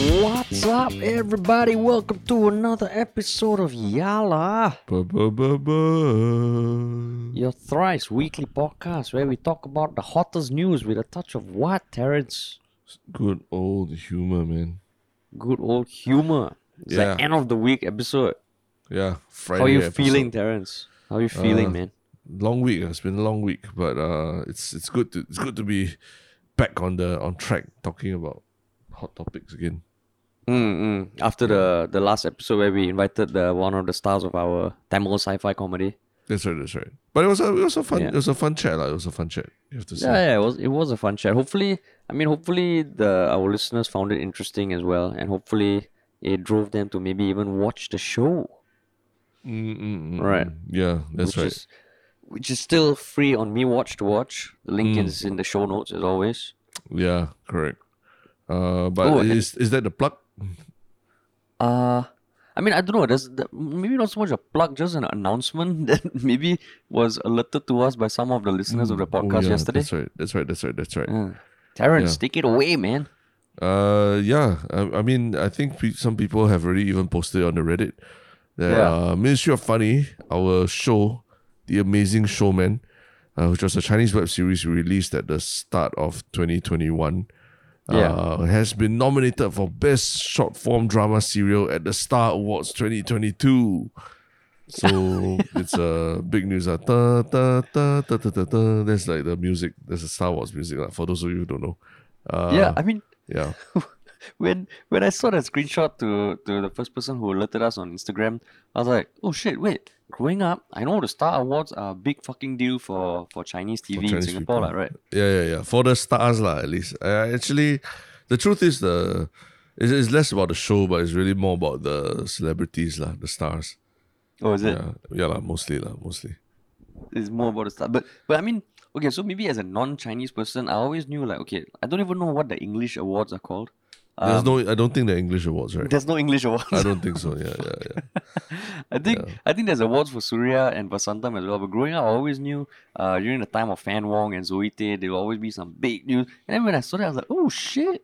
What's up, everybody? Welcome to another episode of Yala, your thrice weekly podcast where we talk about the hottest news with a touch of what, Terrence? Good old humor, man. Good old humor. It's Yeah. like end of the week episode. Yeah, Friday. How you episode. feeling, Terrence? How are you feeling, Uh, man? Long week. It's been a long week, but uh, it's it's good to it's good to be back on the on track talking about hot topics again. Mm-mm. After the the last episode where we invited the one of the stars of our Tamil sci-fi comedy. That's right. That's right. But it was a it was a fun Yeah. it was a fun chat. Like, it was a fun chat. You have to say. Yeah, yeah, it was it was a fun chat. Hopefully, I mean, hopefully the our listeners found it interesting as well, and hopefully it drove them to maybe even watch the show. Mm, mm, mm, Right. mm. Yeah, that's which right. Is, which is still free on meWATCH to watch. The link Mm. is in the show notes as always. Yeah, correct. Uh, but Oh, is is that the plug? Uh I mean, I don't know. There's the, maybe not so much a plug, just an announcement that maybe was alerted to us by some of the listeners of the Oh, podcast yeah, yesterday. That's right. That's right. That's right. That's right. Uh, Terrence, Yeah. take it away, man. Uh, yeah. I, I mean, I think pe- some people have already even posted on the Reddit that Yeah. uh, Ministry of Funny, our show, The Amazing Showman, uh, which was a Chinese web series we released at the start of 2021, Yeah. uh, has been nominated for Best Short Form Drama Serial at the Star Awards 2022. So it's a uh, big news. Uh, da, da, da, da, da, da, da. That's like the music. That's the Star Wars music. Uh, for those of you who don't know. Uh, yeah, I mean, yeah. when when I saw that screenshot to to the first person who alerted us on Instagram, I was like, oh shit, wait. Growing up, I know the Star Awards are a big fucking deal for for Chinese TV in Chinese Singapore, people. lah, right? Yeah, yeah, yeah. For the stars, lah, at least. Actually, the truth is the it's, it's less about the show, but it's really more about the celebrities, lah, the stars. Oh, is it? Yeah, yeah, lah, mostly, lah, mostly. It's more about the Star. But but I mean, okay, so maybe as a non-Chinese person, I always knew like, okay, I don't even know what the English awards are called. There's Um, no, I don't think the English awards, right? There's no English awards. I don't think so. Yeah, yeah, yeah. I think I think there's awards for Suria and Vasantam as well. But growing up, I always knew uh, during the time of Fann Wong and Zoe Tay, there will always be some big news. And then when I saw that, I was like, oh shit!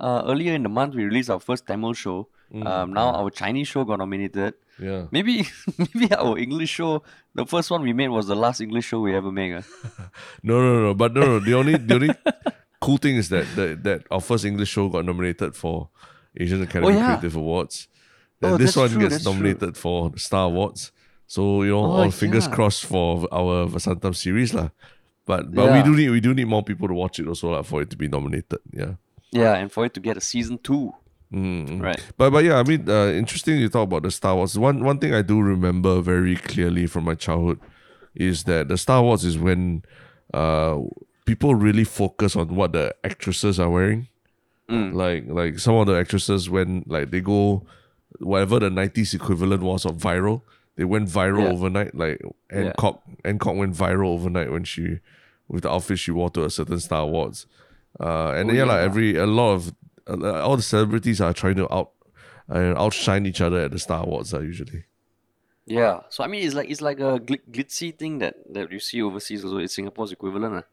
Uh, earlier in the month, we released our first Tamil show. Um, now our Chinese show got nominated. Yeah. Maybe maybe our English show, the first one we made was the last English show we ever made. ah. No, no, no. But no, no. The only, the only cool thing is that that, that our first English show got nominated for Asian Academy Oh, yeah. Creative Awards. Then Oh, this one true, gets that's true. nominated for Star Awards. So you know, Oh, all fingers yeah. crossed for our Vasantam series, lah. But but we do need we do need more people to watch it also, lah, for it to be nominated. Yeah. Yeah, and for it to get a season two. Mm, Right. But but yeah, I mean, uh, interesting you talk about the Star Awards. One one thing I do remember very clearly from my childhood is that the Star Awards is when uh people really focus on what the actresses are wearing. Mm. Like like some of the actresses when like they go whatever the nineties equivalent was of viral, they went viral Yeah. overnight. Like Ann Kok Hancock went viral overnight when she with the outfit she wore to a certain Star Awards. Uh, and Oh, yeah, like every a lot of uh, all the celebrities are trying to out uh, outshine each other at the Star Awards. Uh, usually, Yeah, so I mean, it's like it's like a gl- glitzy thing that that you see overseas. Also, it's Singapore's equivalent.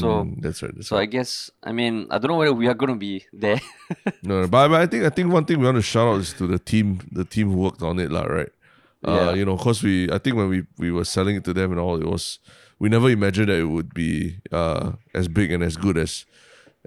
So- Mm, that's right. That's So right. I guess I mean I don't know whether we are gonna be there. No, no, but, but I think I think one thing we want to shout out is to the team, the team who worked on it, lah. Right? Uh, Yeah. You know, cause we I think when we we were selling it to them and all, it was we never imagined that it would be uh as big and as good as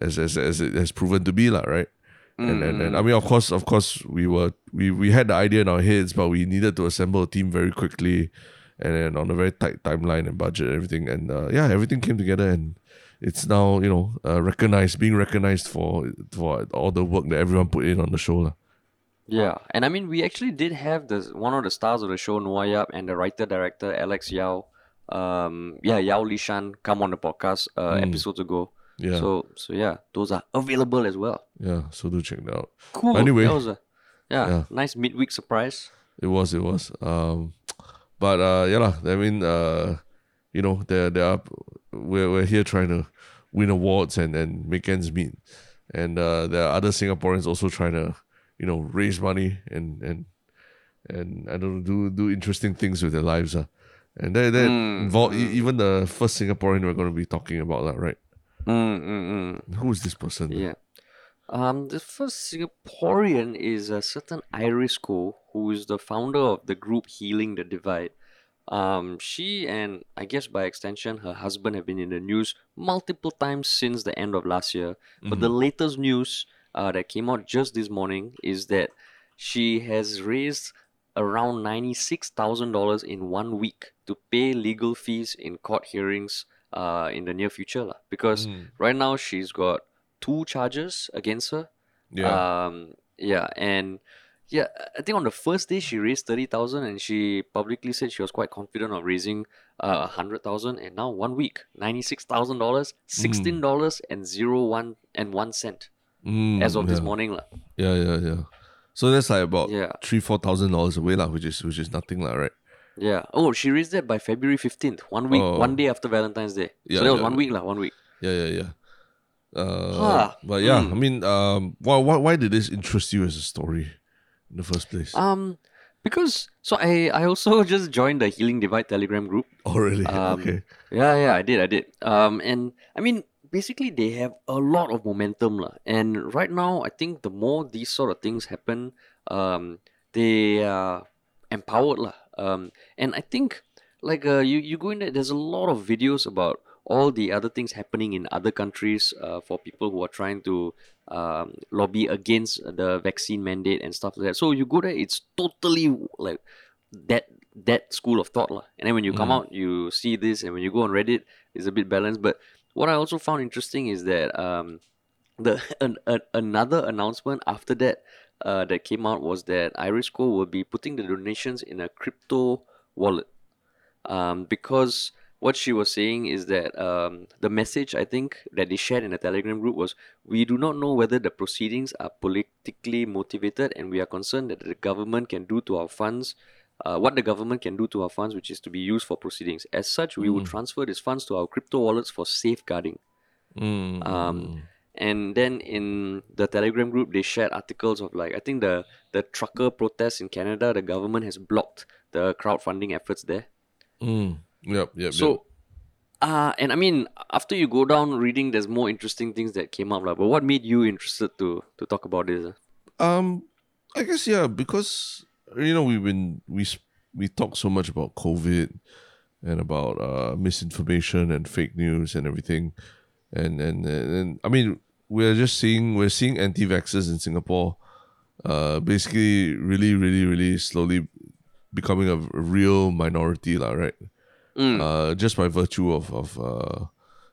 as as, as it has proven to be, lah. Right? And, and and I mean, of course, of course, we were we we had the idea in our heads, but we needed to assemble a team very quickly, and then on a very tight timeline and budget and everything. And uh, yeah, everything came together, and it's now you know uh, recognized, being recognized for for all the work that everyone put in on the show, lah. yeah, and I mean we actually did have the one of the stars of the show Noah Yap and the writer director Alex Yao, um yeah Yao Lishan come on the podcast uh, episodes ago. Yeah, So so yeah, those are available as well. yeah. So do check that out. Cool. Anyway. that was a yeah, Yeah. nice midweek surprise. It was, it was. Um, but uh, yeah, lah. I mean, uh, you know, there, there are. We're, we're here trying to win awards and and make ends meet, and uh, there are other Singaporeans also trying to, you know, raise money and and and I don't know, do do interesting things with their lives. Uh. And that, that Mm, involve even the first Singaporean we're going to be talking about, lah, right? Mm, mm, mm. Who is this person? Yeah. Um, the first Singaporean is a certain Iris Koh, who is the founder of the group Healing the Divide. Um, she and I guess by extension her husband have been in the news multiple times since the end of last year. But the latest news uh, that came out just this morning is that she has raised around ninety-six thousand dollars in one week to pay legal fees in court hearings uh, in the near future, lah. Because right now she's got two charges against her. Yeah. Um, yeah, and yeah, I think on the first day she raised thirty thousand, and she publicly said she was quite confident of raising uh, a hundred thousand. And now one week, ninety six thousand dollars, sixteen dollars and zero one and one cent Mm, as of this morning, lah. Yeah, yeah, yeah. So that's like about Yeah. three, four thousand dollars away, lah, which is which is nothing, lah, right? Yeah. Oh, she raised that by February fifteenth, one week, Oh. one day after Valentine's Day. Yeah, so that was yeah, one week, lah. One week. Yeah, yeah, yeah. Uh, Huh. But yeah, Hmm. I mean, um, why, why, why did this interest you as a story in the first place? Um, because so I I also just joined the Healing Divide Telegram group. oh, really? um, okay. Yeah, yeah, I did, I did. Um, and I mean, basically, they have a lot of momentum, lah. And right now, I think the more these sort of things happen, um, they are empowered, lah. Um, and I think, like, uh, you you go in there, there's a lot of videos about all the other things happening in other countries, uh, for people who are trying to um lobby against the vaccine mandate and stuff like that. So you go there, it's totally like that that school of thought lah. And then when you come out, you see this, and when you go on Reddit, it's a bit balanced. But what I also found interesting is that um, the an, an, another announcement after that uh, that came out was that Iris Koh will be putting the donations in a crypto wallet. Um, because what she was saying is that um, the message I think that they shared in the Telegram group was we do not know whether the proceedings are politically motivated, and we are concerned that the government can do to our funds uh, what the government can do to our funds, which is to be used for proceedings. As such, we will transfer these funds to our crypto wallets for safeguarding. Mm, Um, and then in the Telegram group, they shared articles of like I think the the trucker protests in Canada, the government has blocked the crowdfunding efforts there. mm, yep, yep, yep. So, uh, and I mean, after you go down reading, there's more interesting things that came up. lah. But what made you interested to to talk about this? ah? Um, I guess yeah, because you know we've been we we talk so much about COVID and about uh, misinformation and fake news and everything, and and and, and I mean we're just seeing we're seeing anti-vaxxers in Singapore, uh, basically really really really slowly becoming a, real minority, lah, right? Mm. uh, just by virtue of of uh,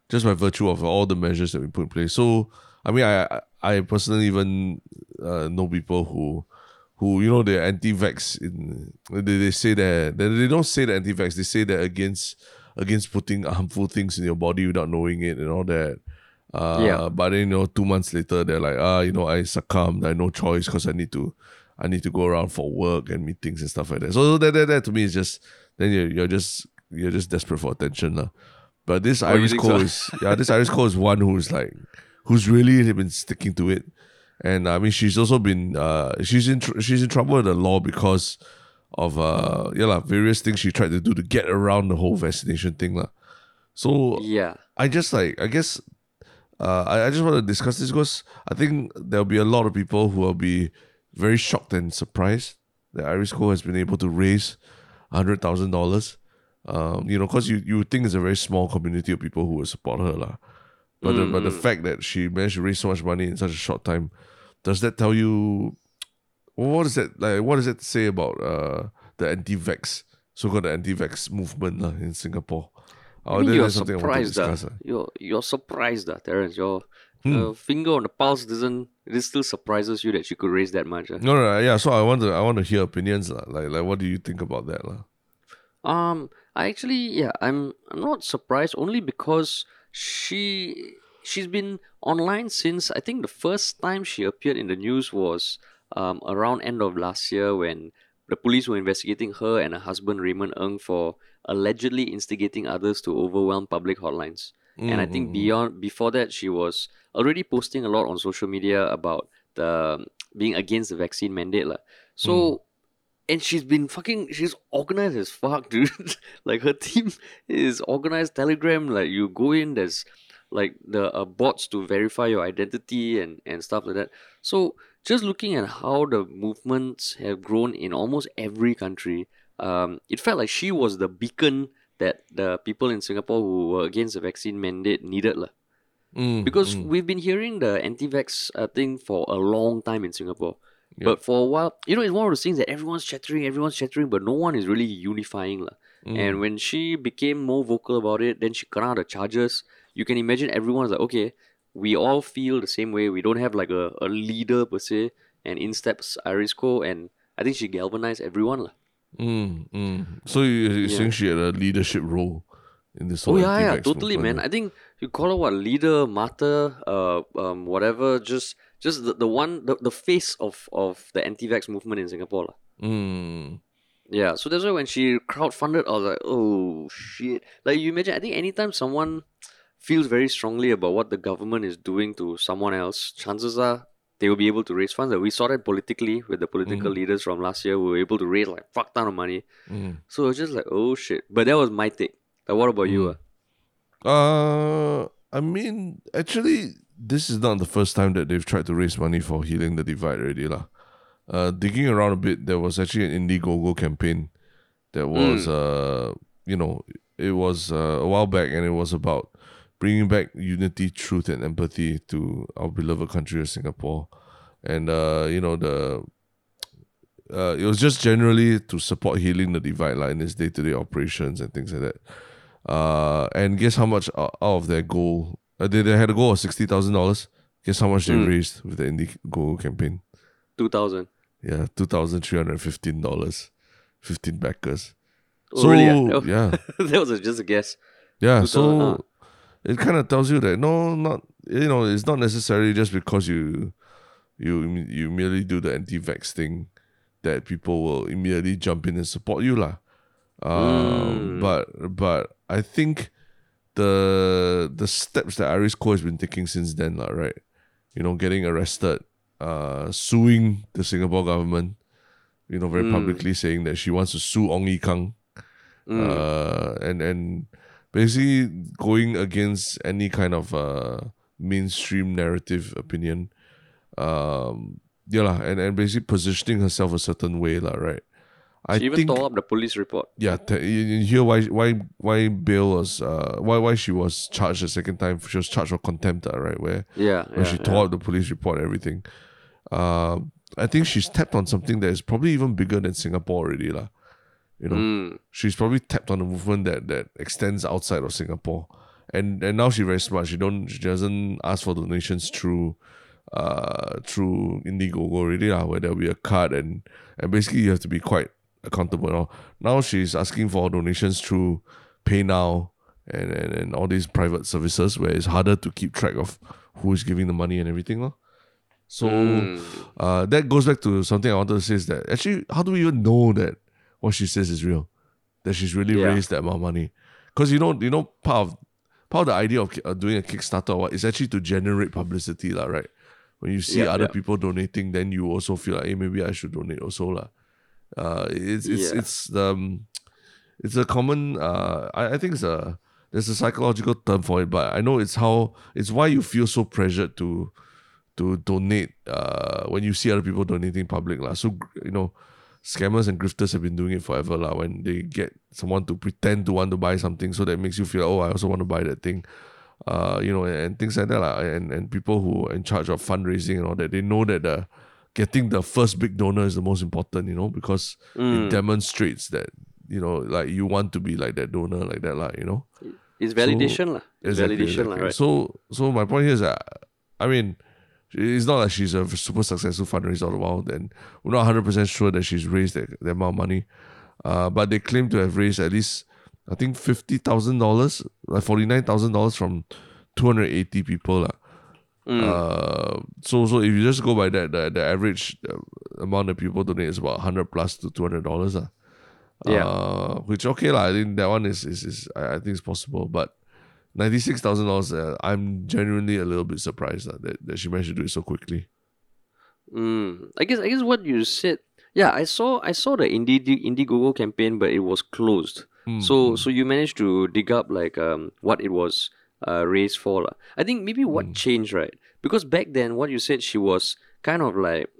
just by virtue of all the measures that we put in place. So I mean, I I- personally even uh, know people who who you know they're anti-vax. In they, they say that they, they don't say that anti-vax. They say that against against putting harmful things in your body without knowing it and all that. Uh, Yeah. But then you know, two months later, they're like, ah, you know, I succumbed. I had no choice because I need to, I need to go around for work and meetings and stuff like that. So that that, that to me is just then you're you're just you're just desperate for attention, lah. But this you Iris think Koh so? is yeah, this Iris Koh is one who's like who's really been sticking to it, and I mean she's also been uh she's in tr- she's in trouble with the law because of uh yeah lah, various things she tried to do to get around the whole vaccination thing lah. So Yeah. I just like I guess uh, I, I just want to discuss this because I think there'll be a lot of people who will be very shocked and surprised that Iris Koh has been able to raise a hundred thousand dollars. Um, you know, because you you think it's a very small community of people who will support her, lah. But the, but the fact that she managed to raise so much money in such a short time, does that tell you what is that like? What does that say about uh the anti-vax, so-called the anti-vax movement lah, in Singapore? I Oh, mean, you're I want to surprised, ah. discuss. ah. You're you're surprised, ah, Terence. Your Hmm. uh, finger on the pulse doesn't. It still surprises you that she could raise that much. ah. No, no, yeah. So I want to, I want to hear opinions. Like, like, what do you think about that, lah? Um, I actually, yeah, I'm, I'm not surprised only because she she's been online since I think the first time she appeared in the news was um around end of last year when the police were investigating her and her husband Raymond Ng for allegedly instigating others to overwhelm public hotlines. And I think beyond before that, she was already posting a lot on social media about the being against the vaccine mandate, lah. So and she's been fucking she's organized as fuck dude like her team is organized telegram like you go in there's like the uh, bots to verify your identity and and stuff like that. So just looking at how the movements have grown in almost every country, um, it felt like she was the beacon that the people in Singapore who were against the vaccine mandate needed. lah. Mm, Because mm. we've been hearing the anti-vax uh, thing for a long time in Singapore. Yep. But for a while, you know, it's one of those things that everyone's chattering, everyone's chattering, but no one is really unifying. lah. Mm. And when she became more vocal about it, then she cut out the charges. You can imagine everyone's like, okay, we all feel the same way. We don't have like a, a leader per se. And in steps Iris Irisco, and I think she galvanized everyone. Mm, mm. So you, you're Yeah. saying she had a leadership role in this whole Oh yeah, yeah, totally, movement, man. I think you call her what leader, martyr, uh, um, whatever. Just, just the, the one, the, the face of of the anti-vax movement in Singapore. Mm, Yeah, so that's why when she crowdfunded, I was like, oh shit. Like you imagine, I think anytime someone feels very strongly about what the government is doing to someone else, chances are they will be able to raise funds. We saw that politically with the political Mhm. leaders from last year who were able to raise like fuck ton of money. mm. So it's just like, oh shit. But that was my take. Like, what about you? Mm. ah? Uh, I mean, actually, this is not the first time that they've tried to raise money for healing the divide already, lah. Uh, digging around a bit, there was actually an Indiegogo campaign that was, uh, you know, it was uh, a while back, and it was about bringing back unity, truth, and empathy to our beloved country of Singapore, and uh, you know the. Uh, it was just generally to support healing the divide, like in its day-to-day operations and things like that. Uh, and guess how much out of their goal? Uh, they, they had a goal of sixty thousand dollars. Guess how much they Mm. raised with the Indiegogo campaign? 2000. Yeah, two thousand three hundred fifteen dollars, fifteen backers. Oh, so really? ah? yeah, that was just a guess. yeah. So. It kind of tells you that no, not you know, it's not necessarily just because you you you merely do the anti-vax thing that people will immediately jump in and support you lah. Um, Mm. But but I think the the steps that Iris Koh has been taking since then lah, right? You know, getting arrested, uh, suing the Singapore government, you know, very Mm. publicly saying that she wants to sue Ong Ye Kung Mm. uh, and and basically going against any kind of uh, mainstream narrative opinion. Um, yeah, lah, and, and basically positioning herself a certain way, lah, right? I she even think tore up the police report. yeah, te- you, hear why why why Bill was uh why why she was charged the second time. She was charged for contempt, uh, right? Where Yeah. when yeah, she yeah. tore up the police report and everything. Um, I think she's tapped on something that is probably even bigger than Singapore already, lah. You know, Mm. she's probably tapped on a movement that that extends outside of Singapore, and and now she's very smart. She don't she doesn't ask for donations through uh through Indiegogo already lah, where there'll be a card and and basically you have to be quite accountable. Now, now she's asking for donations through PayNow and, and and all these private services where it's harder to keep track of who is giving the money and everything. lor. So Mm. uh, that goes back to something I wanted to say is that actually, how do we even know that what she says is real? That she's really Yeah. raised that amount of money? Because you know, you know, part of part of the idea of uh, doing a Kickstarter what is actually to generate publicity, lah, right? When you see Yeah, other yeah. people donating, then you also feel like, hey, maybe I should donate also, lah. Uh, it's it's it's the um, it's a common. Uh, I, I think it's a there's a psychological term for it, but I know it's how it's why you feel so pressured to to donate uh, when you see other people donating public lah. So you know, scammers and grifters have been doing it forever lah. When they get someone to pretend to want to buy something, so that makes you feel oh I also want to buy that thing, uh, you know, and, and things like that lah. And and people who are in charge of fundraising and all that, they know that the getting the first big donor is the most important, you know, because it Mm. demonstrates that you know like you want to be like that donor like that lah. You know. It's validation, lah. It's Exactly, validation, exactly. right? So, so my point here is that, I mean, it's not like she's a super successful fundraiser all the while. Then we're not hundred percent sure that she's raised that, that amount of money. Uh, but they claim to have raised at least, I think fifty thousand dollars, like forty nine thousand dollars from two hundred eighty people, lah. Mm. Uh, so so if you just go by that, the, the average uh, amount that people donate is about hundred plus to two hundred dollars, lah. Yeah. Uh, which okay lah. I think that one is is, is I, I think it's possible, but ninety six thousand dollars. Uh, I'm genuinely a little bit surprised uh, that that she managed to do it so quickly. Mm. I guess I guess what you said. Yeah, I saw I saw the Indie Indiegogo campaign, but it was closed. Mm, So so you managed to dig up like um what it was uh, raised for. lah. I think maybe what Hmm. changed, right? Because back then, what you said, she was kind of like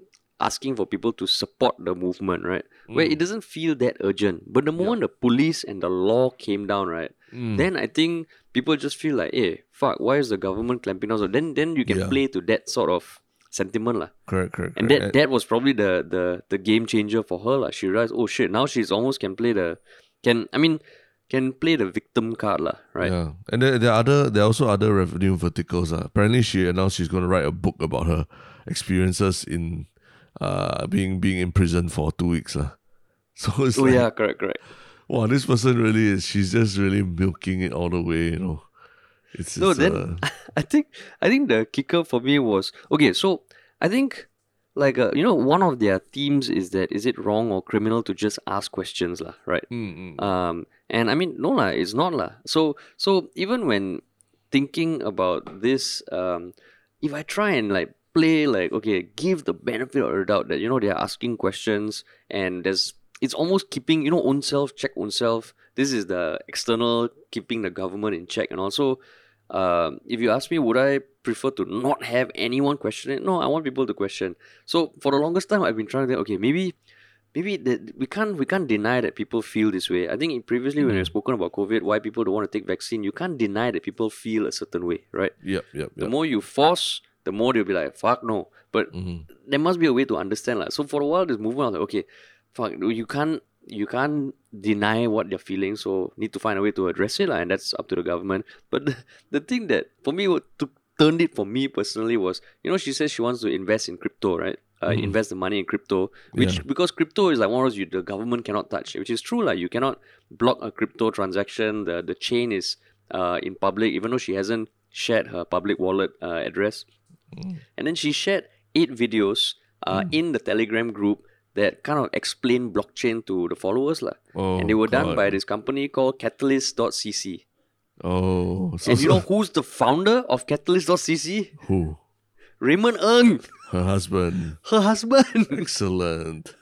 asking for people to support the movement, right? Where Hmm. it doesn't feel that urgent. But the moment the police and the law came down, right? Mm. Then I think people just feel like, hey, fuck, why is the government clamping down? So then, then you can Yeah. play to that sort of sentiment, lah. correct, correct. And correct. that, that was probably the, the the game changer for her. Like she realized, oh shit, now she's almost can play the can I mean can play the victim card, lah, right? Yeah, and there, there are other there are also other revenue verticals. Uh. Apparently, she announced she's going to write a book about her experiences in uh being being in prison for two weeks. Uh. So it's Oh like, yeah, correct, correct. Wow, this person really is. She's just really milking it all the way. You know, it's, No, it's, then uh, I think I think the kicker for me was okay. So I think like uh, you know one of their themes is that is it wrong or criminal to just ask questions, lah, right? mm, mm, Um, and I mean, no lah, it's not lah. So, so even when thinking about this, um, if I try and like play like okay, give the benefit of the doubt that you know they are asking questions and there's it's almost keeping you know own self check own self. This is the external keeping the government in check and also. Um, if you ask me, would I prefer to not have anyone question it? No, I want people to question. So for the longest time, I've been trying to think, okay, maybe maybe that we can't we can't deny that people feel this way. I think previously when we've spoken about COVID, why people don't want to take vaccine, you can't deny that people feel a certain way, right? yep, yep, The more you force, the more they'll be like, fuck no. But Mhm. there must be a way to understand. Like, so for a while, this movement, I was like, okay, fuck, you can't you can't deny what they're feeling, so need to find a way to address it, and that's up to the government. But the, the thing that for me what to, turned it for me personally was, you know, she says she wants to invest in crypto, right? Uh, Invest the money in crypto, which Yeah. because crypto is like one of those you the government cannot touch, which is true, like you cannot block a crypto transaction. The the chain is uh, in public, even though she hasn't shared her public wallet uh, address. And then she shared eight videos uh, in the Telegram group that kind of explain blockchain to the followers. Oh, and they were done by this company called Catalyst.cc. Oh, so, and you so- know who's the founder of Catalyst.cc? who? Raymond Ng, Her husband. her husband. Excellent.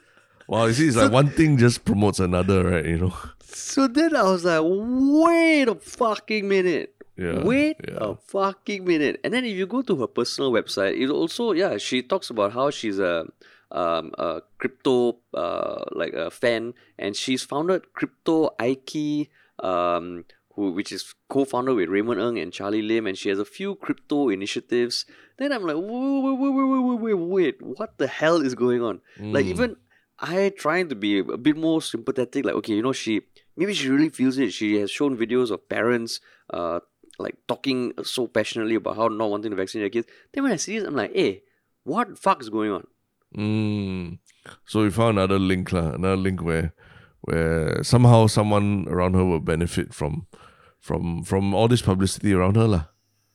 Wow, you see, it's like one thing just promotes another, right? You know. so then I was like, wait a fucking minute. Yeah, Wait yeah. a fucking minute. And then if you go to her personal website, it also yeah, she talks about how she's a um, a crypto uh, like a fan, and she's founded Crypto Aiki, um, who which is co-founded with Raymond Ng and Charlie Lim, and she has a few crypto initiatives. Then I'm like, wait, wait, wait, wait, wait, wait, what the hell is going on? Mm. Like hmm. even I trying to be a bit more sympathetic. Like okay, you know she maybe she really feels it. She has shown videos of parents. Uh, like talking so passionately about how not wanting to vaccinate their kids. Then when I see this, I'm like, hey, what fuck is going on? Mm. So we found another link, lah, another link where where somehow someone around her will benefit from from from all this publicity around her, lah.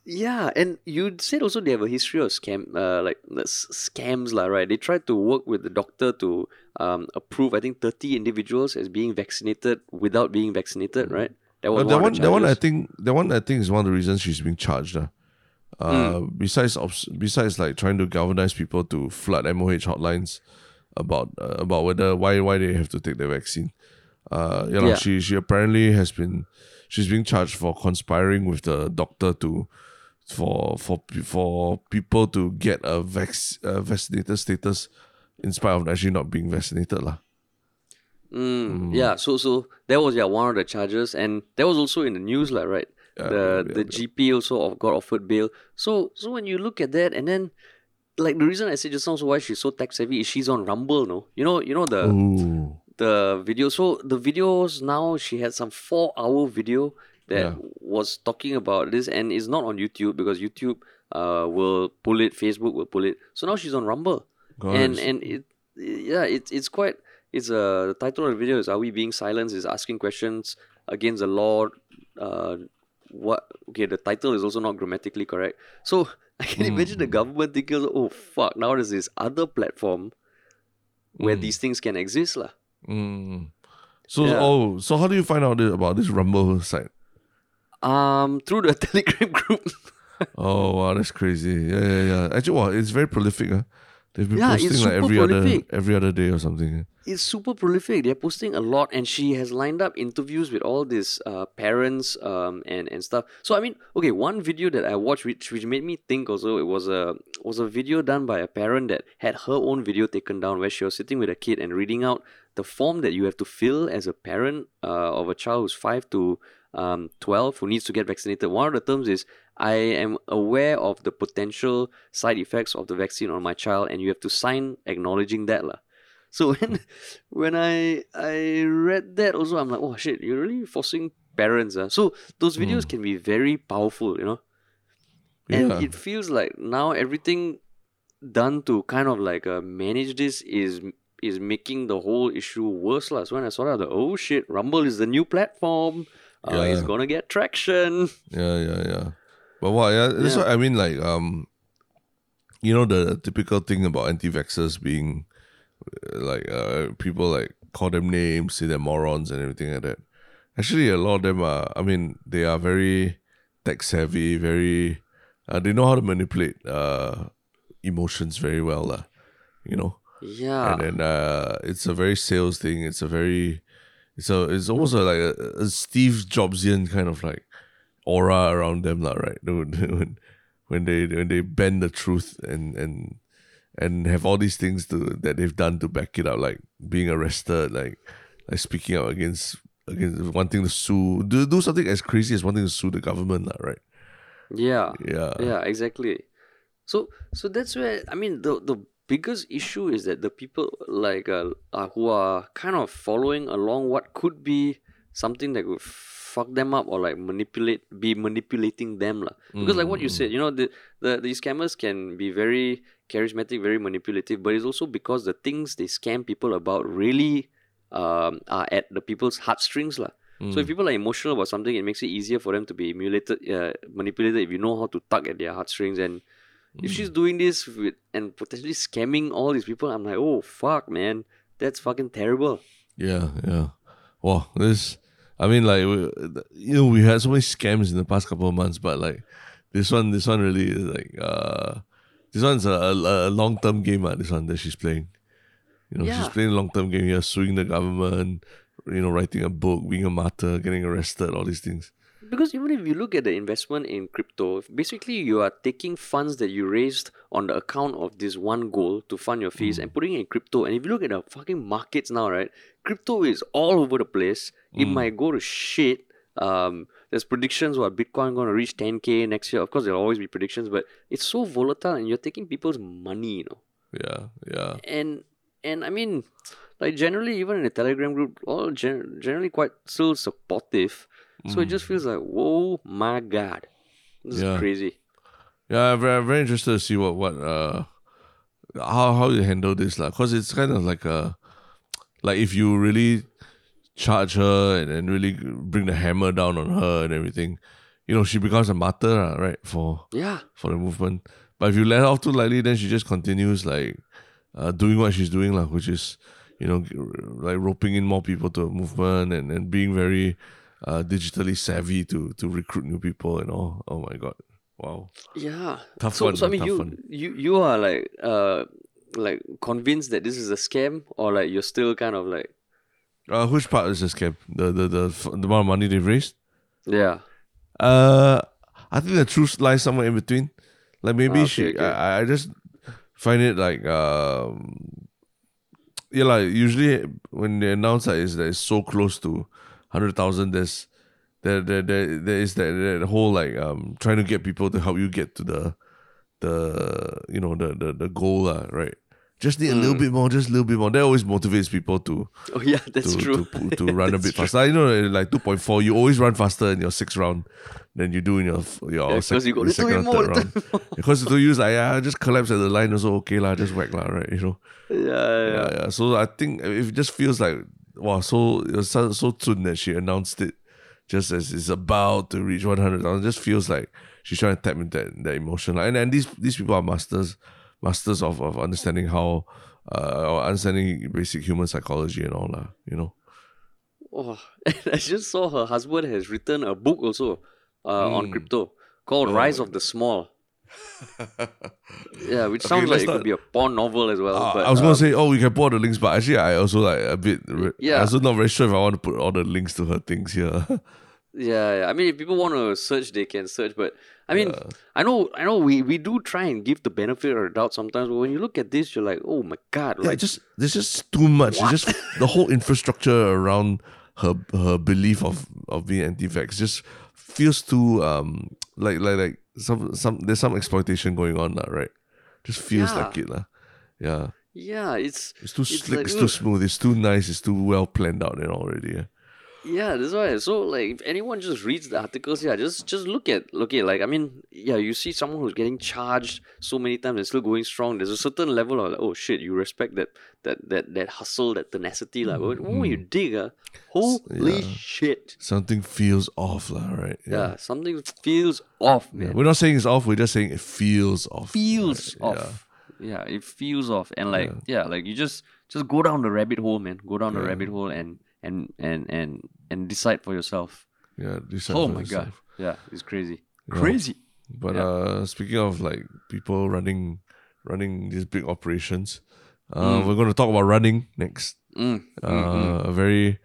Yeah, and you said also they have a history of scam, uh, like scams, lah, right? They tried to work with the doctor to um, approve, I think, 30 individuals as being vaccinated without being vaccinated, right? That was But that one, one, the that one, I think, that one, I think is one of the reasons she's being charged. lah. Uh, Besides, obs- besides like trying to galvanize people to flood MOH hotlines about uh, about whether why why they have to take the vaccine. Uh, you know, Yeah. she she apparently has been she's being charged for conspiring with the doctor to for for for people to get a vac uh, vaccinated status in spite of actually not being vaccinated lah. Mm, Yeah, so so that was yeah one of the charges, and that was also in the news, like right. The yeah, the GP also of- got offered bail. So so when you look at that, and then like the reason I said just now, so why she's so tech savvy is she's on Rumble, no? You know, you know the Ooh. the video. So the videos now she had some four hour video that Yeah. was talking about this, and it's not on YouTube because YouTube uh will pull it, Facebook will pull it. So now she's on Rumble and and it yeah it's it's quite it's uh, the title of the video is are we being silenced is asking questions against the law uh what okay the title is also not grammatically correct so i can imagine the government thinking oh fuck now there's this other platform where these things can exist lah. Mm. So Yeah. oh, so how do you find out about this Rumble site? um through the telegram group Oh wow, that's crazy. Yeah, yeah, yeah. Actually, wow, it's very prolific. Huh? They've been Yeah, it's posting like super every prolific. other every other day or something. it's super prolific. They're posting a lot, and she has lined up interviews with all these uh, parents um, and and stuff. So I mean, okay, one video that I watched, which which made me think also, it was a was a video done by a parent that had her own video taken down, where she was sitting with a kid and reading out the form that you have to fill as a parent uh, of a child who's five to um, 12 who needs to get vaccinated. One of the terms is I am aware of the potential side effects of the vaccine on my child, and you have to sign acknowledging that. lah. So when when I I read that also I'm like, oh shit, you're really forcing parents. Uh. So those videos can be very powerful, you know? And Yeah. it feels like now everything done to kind of like uh, manage this is is making the whole issue worse. lah. So when I saw that, I was like, oh shit, Rumble is the new platform. Uh, It's Yeah. gonna get traction. Yeah, yeah, yeah. But what? Yeah, that's Yeah. what I mean. Like, um, you know, the typical thing about anti-vaxxers being uh, like uh, people like call them names, say they're morons and everything like that. Actually, a lot of them are. I mean, they are very tech savvy. Very, uh, they know how to manipulate uh emotions very well, lah. You know. Yeah. and then uh, it's a very sales thing. It's a very, it's a, it's almost a, like a, a Steve Jobsian kind of like aura around them, lah, right? When, when, they when they bend the truth and and and have all these things to that they've done to back it up, like being arrested, like like speaking out against against wanting to sue, do do something as crazy as wanting to sue the government, lah, right? yeah. Yeah, yeah exactly so so that's where i mean the the biggest issue is that the people like uh, uh, who are kind of following along what could be something that would fuck them up or like manipulate be manipulating them lah. because like what you said you know the, the these scammers can be very charismatic very manipulative but it's also because the things they scam people about really um, are at the people's heartstrings lah. So if people are emotional about something, it makes it easier for them to be emulated, uh, manipulated if you know how to tug at their heartstrings. And if she's doing this with and potentially scamming all these people, I'm like, oh fuck, man, that's fucking terrible. Yeah, yeah. Wow, this. I mean, like we- you know, we had so many scams in the past couple of months, but like this one, this one really is like uh, this one's a, a, a long term game. Uh, this one that she's playing. You know, Yeah. she's playing a long term game here, suing the government. You know, writing a book, being a martyr, getting arrested, all these things. Because even if you look at the investment in crypto, basically you are taking funds that you raised on the account of this one goal to fund your fees and putting it in crypto. And if you look at the fucking markets now, right, crypto is all over the place. It might go to shit. Um, there's predictions what Bitcoin going to reach 10k next year. Of course, there'll always be predictions, but it's so volatile, and you're taking people's money, you know. Yeah, yeah, And and I mean, like generally, even in the Telegram group, all gen- generally quite still supportive. So it just feels like, whoa, my god, this Yeah. is crazy. yeah. I'm very, very interested to see what what uh how how you handle this lah. Cause it's kind of like a like if you really charge her and, and really bring the hammer down on her and everything, you know, she becomes a martyr, right? For Yeah, for the movement. But if you let her off too lightly, then she just continues like uh, doing what she's doing, like, which is, you know, like roping in more people to a movement and, and being very uh, digitally savvy to to recruit new people and all. Oh my god. Wow. yeah. Tough so, one, so I mean, you one. you you are like uh like convinced that this is a scam, or like you're still kind of like Uh, which part is the scam? The the the the amount of money they've raised? yeah. Uh, I think the truth lies somewhere in between. Like maybe Ah, okay, she, okay. I, I just find it like um, yeah, like usually when they announce that is that it's so close to hundred thousand, there's there there there there is that that whole like um trying to get people to help you get to the the you know the the the goal lah, right? Just need a little bit more, just a little bit more. That always motivates people to Oh yeah, that's to, true. to, pu- to run a bit true. faster. You know, like two point four, you always run faster in your sixth round than you do in your your Yeah, sec- you second or more, third round. because to use like yeah, just collapse at the line also okay lah, just whack lah, right? You know, yeah, yeah. yeah, yeah. So I think it just feels like wow, so it was so, so soon that she announced it, just as it's about to reach one hundred thousand. Just feels like she's trying to tap into that, that emotion, and and these these people are masters masters of, of understanding how uh or understanding basic human psychology and all lah. You know. Oh, and I just saw her husband has written a book also uh, on Mm. crypto called Oh. Rise of the Small. Yeah, which Okay, sounds like let's it not- could be a porn novel as well. Uh, but, I was gonna say, oh, we can put all the links, but actually, I also like a bit. Yeah. I'm also not very sure if I want to put all the links to her things here. Yeah, yeah. I mean, if people want to search, they can search. But I mean, I know, I know. We we do try and give the benefit of the doubt sometimes. But when you look at this, you're like, oh my god, yeah, like just there's just too much. It's just the whole infrastructure around her her belief of of being anti-vax just feels too um like like like some some there's some exploitation going on now, right? Just feels Yeah. like it, lah. Yeah, yeah, it's it's too It's slick, like, it's too smooth, it's too nice, it's too well planned out and already. Yeah. Yeah. That's why. So like, if anyone just reads the articles, yeah, just just look at look at like I mean, yeah, you see someone who's getting charged so many times and still going strong. There's a certain level of like, oh shit, you respect that that that that hustle, that tenacity, like. But when you dig, uh, holy Yeah. shit. Something feels off, lah, right? Yeah. something feels off, Yeah. man. We're not saying it's off, we're just saying it feels off. feels right? off. Yeah. it feels off, and like yeah. like you just just go down the rabbit hole, man. Go down the rabbit hole and and and and and decide for yourself. Yeah, decide oh my god, yeah, it's crazy, Yeah. crazy. But Yeah. uh, speaking of like people running, running these big operations, uh, we're going to talk about running next. Mm, Uh, mm, mm. A very,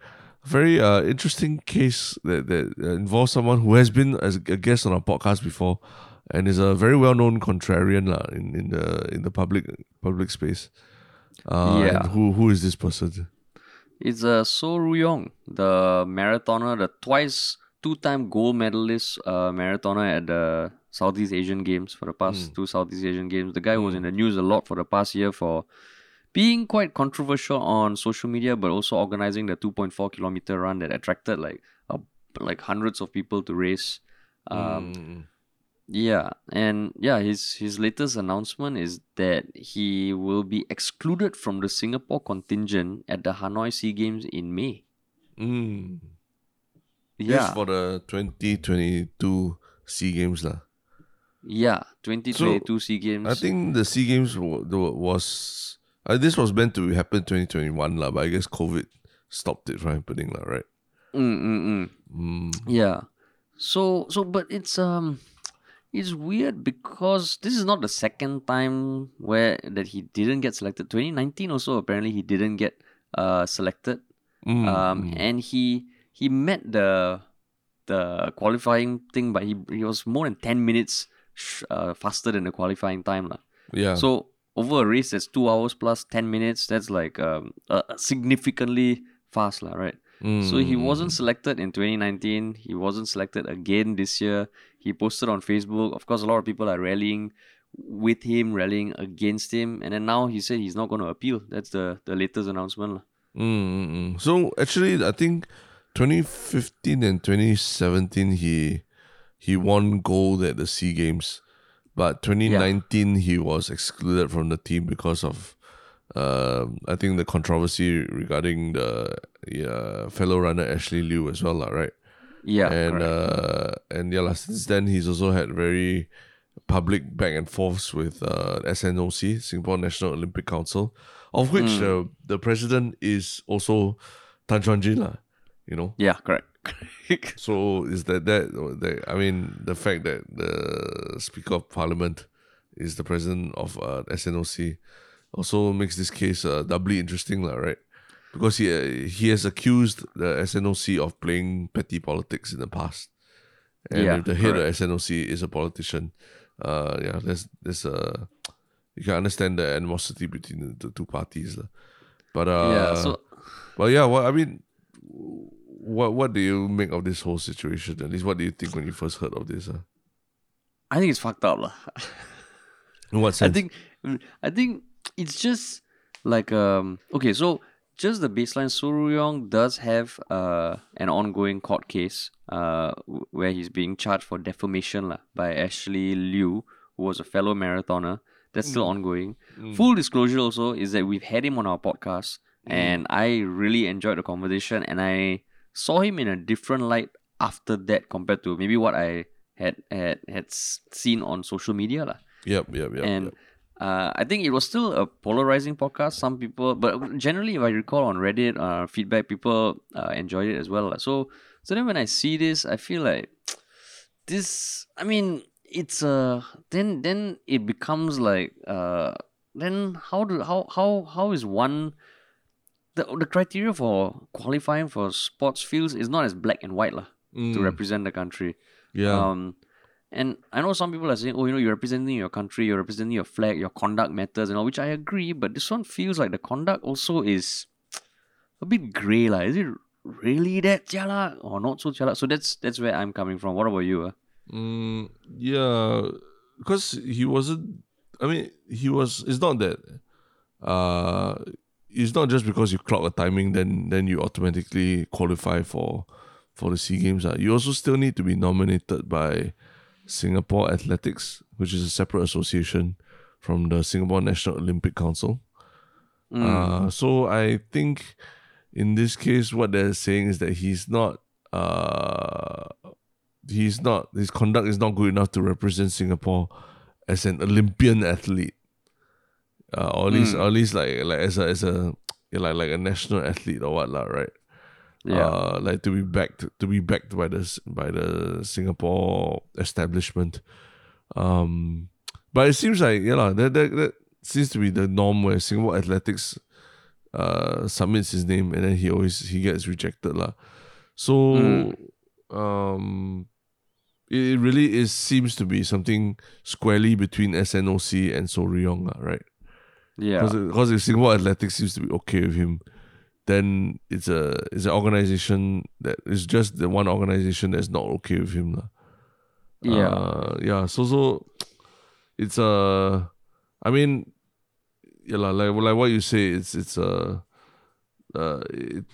very uh, interesting case that that uh, involves someone who has been as a guest on our podcast before, and is a very well known contrarian lah in, in the in the public public space. Uh, Yeah. Who who is this person? It's uh, Soh Rui Yong, the marathoner, the twice two-time gold medalist uh, marathoner at the Southeast Asian Games for the past two Southeast Asian Games. The guy was in the news a lot for the past year for being quite controversial on social media, but also organizing the 2.4 kilometer run that attracted like uh, like hundreds of people to race. Um, Mm. Yeah, and yeah, his his latest announcement is that he will be excluded from the Singapore contingent at the Hanoi SEA Games in May. Mm. Yeah, for the 2022 SEA Games lah. yeah, 2022 SEA Games. I think the SEA Games the- was uh, this was meant to happen 2021 lah, but I guess COVID stopped it from happening lah, right? Mm, mm, mm. Mm. Yeah. So so but it's um it's weird because this is not the second time where that he didn't get selected. 2019 also apparently he didn't get uh selected. Mm, um mm. and he he met the the qualifying thing but he he was more than 10 minutes sh- uh, faster than the qualifying time lah. yeah. So over a race that's 2 hours plus 10 minutes that's like um uh, significantly fast lah, right? So he Mm, wasn't selected in 2019. He wasn't selected again this year. He posted on Facebook. Of course, a lot of people are rallying with him, rallying against him, and then now he said he's not going to appeal. That's the the latest announcement. lah. Mm, mm, mm. So actually, I think 2015 and 2017 he he won gold at the SEA Games, but 2019 he was excluded from the team because of um I think the controversy regarding the yeah, fellow runner Ashley Liew as well, right? Yeah, and correct. uh and yeah, since then he's also had very public back and forths with uh SNOC, Singapore National Olympic Council, of which Hmm. uh, the president is also Tan Chuan Jin, lah, you know. yeah, correct. So is that that that I mean the fact that the Speaker of Parliament is the president of uh, SNOC also makes this case uh, doubly interesting, lah, right? Because he uh, he has accused the SNOC of playing petty politics in the past, and Yeah, if the head of SNOC is a politician, uh, yeah, there's there's a you can understand the animosity between the two parties. But uh, yeah, so well, yeah. Well, I mean, what what do you make of this whole situation? At least, what do you think when you first heard of this? Uh? I think it's fucked up, lah. In what sense? I think I think it's just like um okay, so just the baseline Soh Rui Yong does have uh an ongoing court case uh where he's being charged for defamation lah by Ashley Liew, who was a fellow marathoner. That's still ongoing. Full disclosure also is that we've had him on our podcast and I really enjoyed the conversation and I saw him in a different light after that compared to maybe what I had had had seen on social media lah Yep, yep, yep. and yep. Uh, I think it was still a polarizing podcast. Some people, but generally, if I recall on Reddit uh, feedback, people uh, enjoyed it as well. So, so then when I see this, I feel like this. I mean, it's uh then then it becomes like uh then how do how how how is one the the criteria for qualifying for sports fields is not as black and white lah to Mm, represent the country. yeah. Um, and I know some people are saying, oh, you know, you're representing your country, you're representing your flag, your conduct matters, and all, which I agree. But this one feels like the conduct also is a bit grey, lah. Is it really that chala or not so chala? So that's that's where I'm coming from. What about you? Uh? Mm, yeah, because he wasn't. I mean, he was. It's not that. Uh, it's not just because you clock a timing, then then you automatically qualify for for the SEA Games. Uh. You also still need to be nominated by Singapore Athletics, which is a separate association from the Singapore National Olympic Council. Mm. Uh, so I think in this case, what they're saying is that he's not. Uh, he's not. His conduct is not good enough to represent Singapore as an Olympian athlete, uh, or at least, Mm. or at least like like as a as a like like a national athlete or what lah, right? Yeah. uh, like to be backed to be backed by the by the Singapore establishment. Um, but it seems like yeah, lah, that, that that seems to be the norm where Singapore Athletics uh submits his name and then he always he gets rejected lah. So Mm. um it really is seems to be something squarely between SNOC and Soh Rui Yong, right? yeah. Because Singapore Athletics seems to be okay with him, then it's a it's an organization that is just the one organization that's not okay with him. lah. Yeah. Uh, yeah. So so it's a I mean yeah, like like what you say, it's it's a uh it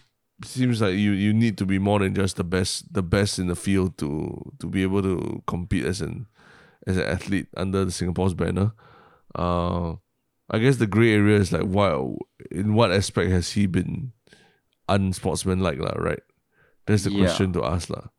seems like you you need to be more than just the best the best in the field to to be able to compete as an as an athlete under the Singapore's banner. Uh I guess the grey area is like what in what aspect has he been unsportsmanlike, lah, right? That's the Yeah. question to ask, lah.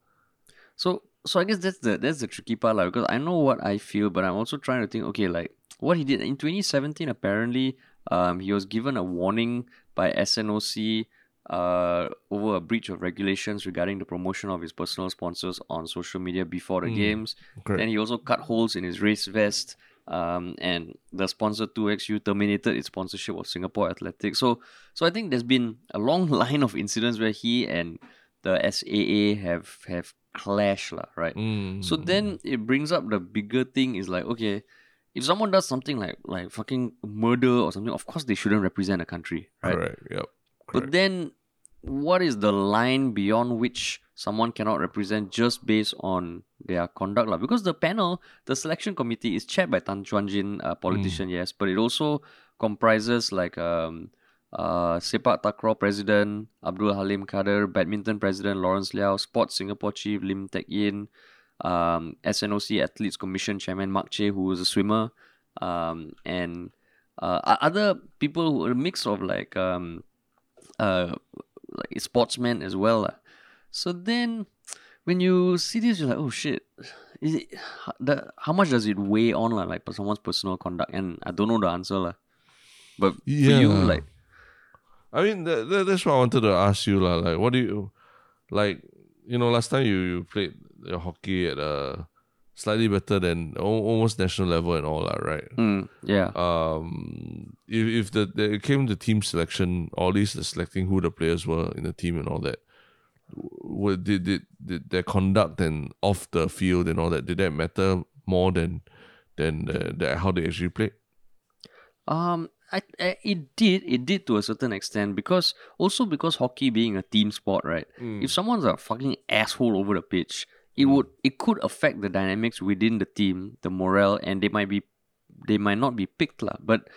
So so I guess that's the that's the tricky part, like, because I know what I feel, but I'm also trying to think, okay, like what he did in 2017, apparently, um, he was given a warning by SNOC uh over a breach of regulations regarding the promotion of his personal sponsors on social media before the Mm, games. Correct. Then he also cut holes in his race vest. Um, and the sponsor 2XU terminated its sponsorship of Singapore Athletics. So, so I think there's been a long line of incidents where he and the SAA have have clashed, lah, right? Mm, So then it brings up the bigger thing is like, okay, if someone does something like like fucking murder or something, of course they shouldn't represent a country, right? correct. Yep. But then, what is the line beyond which someone cannot represent just based on their conduct? lah? Because the panel, the selection committee, is chaired by Tan Chuan Jin, a politician, yes, but it also comprises like um, uh, Sepak Takraw President Abdul Halim Kader, Badminton President Lawrence Leow, Sports Singapore Chief Lim Teck Yin, um, SNOC Athletes Commission Chairman Mark Chay, who is a swimmer, um, and uh, other people who are a mix of like um, uh, like sportsmen as well. lah. So then, when you see this, you're like, oh shit, is it the how much does it weigh on like for someone's personal conduct? And I don't know the answer lah. But for you, like, I mean, that, that, that's what I wanted to ask you, lah. Like, what do you like? You know, last time you, you played your hockey at a slightly better than almost national level and all that, right? mm, yeah, Um, if if the, the it came to team selection, or at least the selecting who the players were in the team and all that, w- did did did their conduct and off the field and all that did that matter more than than the, the how they actually played? Um, I, I it did it did to a certain extent because also because hockey being a team sport, right? If someone's a fucking asshole over the pitch, it would it could affect the dynamics within the team, the morale, and they might be they might not be picked lah. But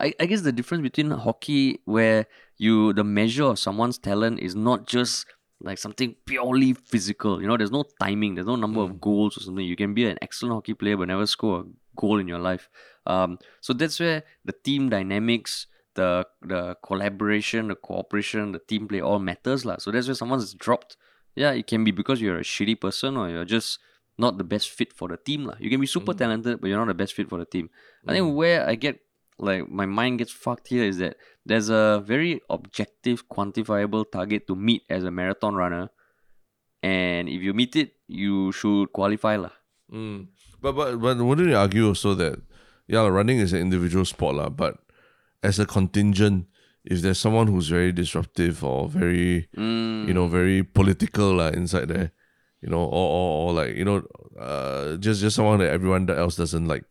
I, I guess the difference between hockey where you the measure of someone's talent is not just like something purely physical. You know, there's no timing, there's no number of hmm. goals or something. You can be an excellent hockey player but never score a goal in your life. Um, so that's where the team dynamics, the the collaboration, the cooperation, the team play all matters lah. So that's where someone's dropped. Yeah, it can be because you're a shitty person or you're just not the best fit for the team lah. You can be super hmm. talented, but you're not the best fit for the team. I think hmm. where I get like my mind gets fucked here is that there's a very objective, quantifiable target to meet as a marathon runner, and if you meet it, you should qualify lah. Mm. But but but wouldn't you argue also that yeah, running is an individual sport lah, but as a contingent, if there's someone who's very disruptive or very Mm. you know very political lah inside there, you know, or or, or like you know, uh, just just someone that everyone else doesn't like,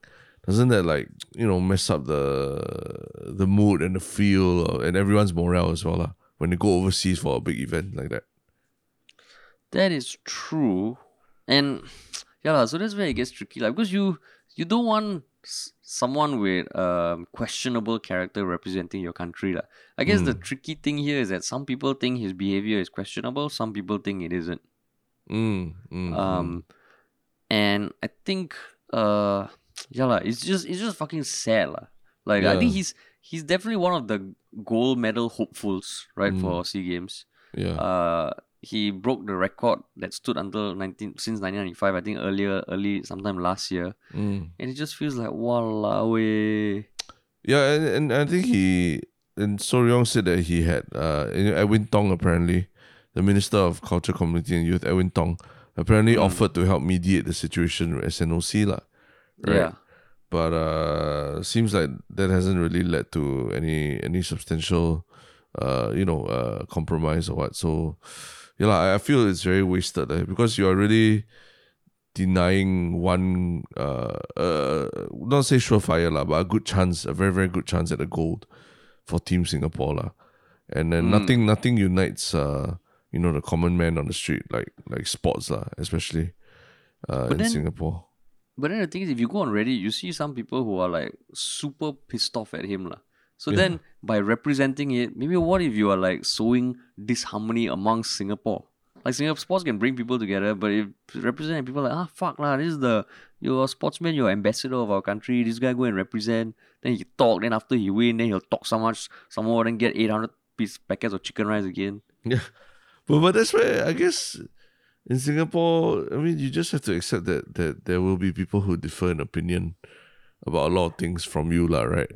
doesn't that like you know mess up the the mood and the feel and everyone's morale as well lah when they go overseas for a big event like that. That is true, and yeah, lah, so that's where it gets tricky, like because you you don't want s- someone with um questionable character representing your country, lah. I guess the tricky thing here is that some people think his behavior is questionable, some people think it isn't. Mm, mm, Um, and I think uh, yeah, lah, it's just it's just fucking sad, lah. Like I think he's he's definitely one of the gold medal hopefuls, right, for SEA Games. yeah. Uh, he broke the record that stood until 19 since 1995 i think earlier early sometime last year mm. and it just feels like walao. Yeah, and, and I think he and Soh Rui Yong said that he had uh Edwin Tong apparently, the Minister of Culture, Community and Youth, Edwin Tong, apparently offered to help mediate the situation with SNOC lah. Right? yeah But uh seems like that hasn't really led to any any substantial uh you know uh compromise or what. So yeah, lah, I feel it's very wasted eh, because you are really denying one uh uh not say surefire lah, but a good chance, a very very good chance at a gold for Team Singapore lah. And then nothing nothing unites uh you know the common man on the street like like sports lah, especially uh in then- Singapore. But then the thing is if you go on reddit you see some people who are like super pissed off at him lah. so Yeah. then by representing it maybe what if you are like sowing disharmony amongst singapore like Singapore sports can bring people together, but if representing people like ah fuck lah, this is the you're a sportsman, you're ambassador of our country. This guy go and represent. Then he talk. Then after he win, then he'll talk so much, some more. Then get eight hundred piece packets of chicken rice again. Yeah, but but that's where I guess in Singapore, I mean, you just have to accept that that there will be people who differ in opinion about a lot of things from you, lah, right?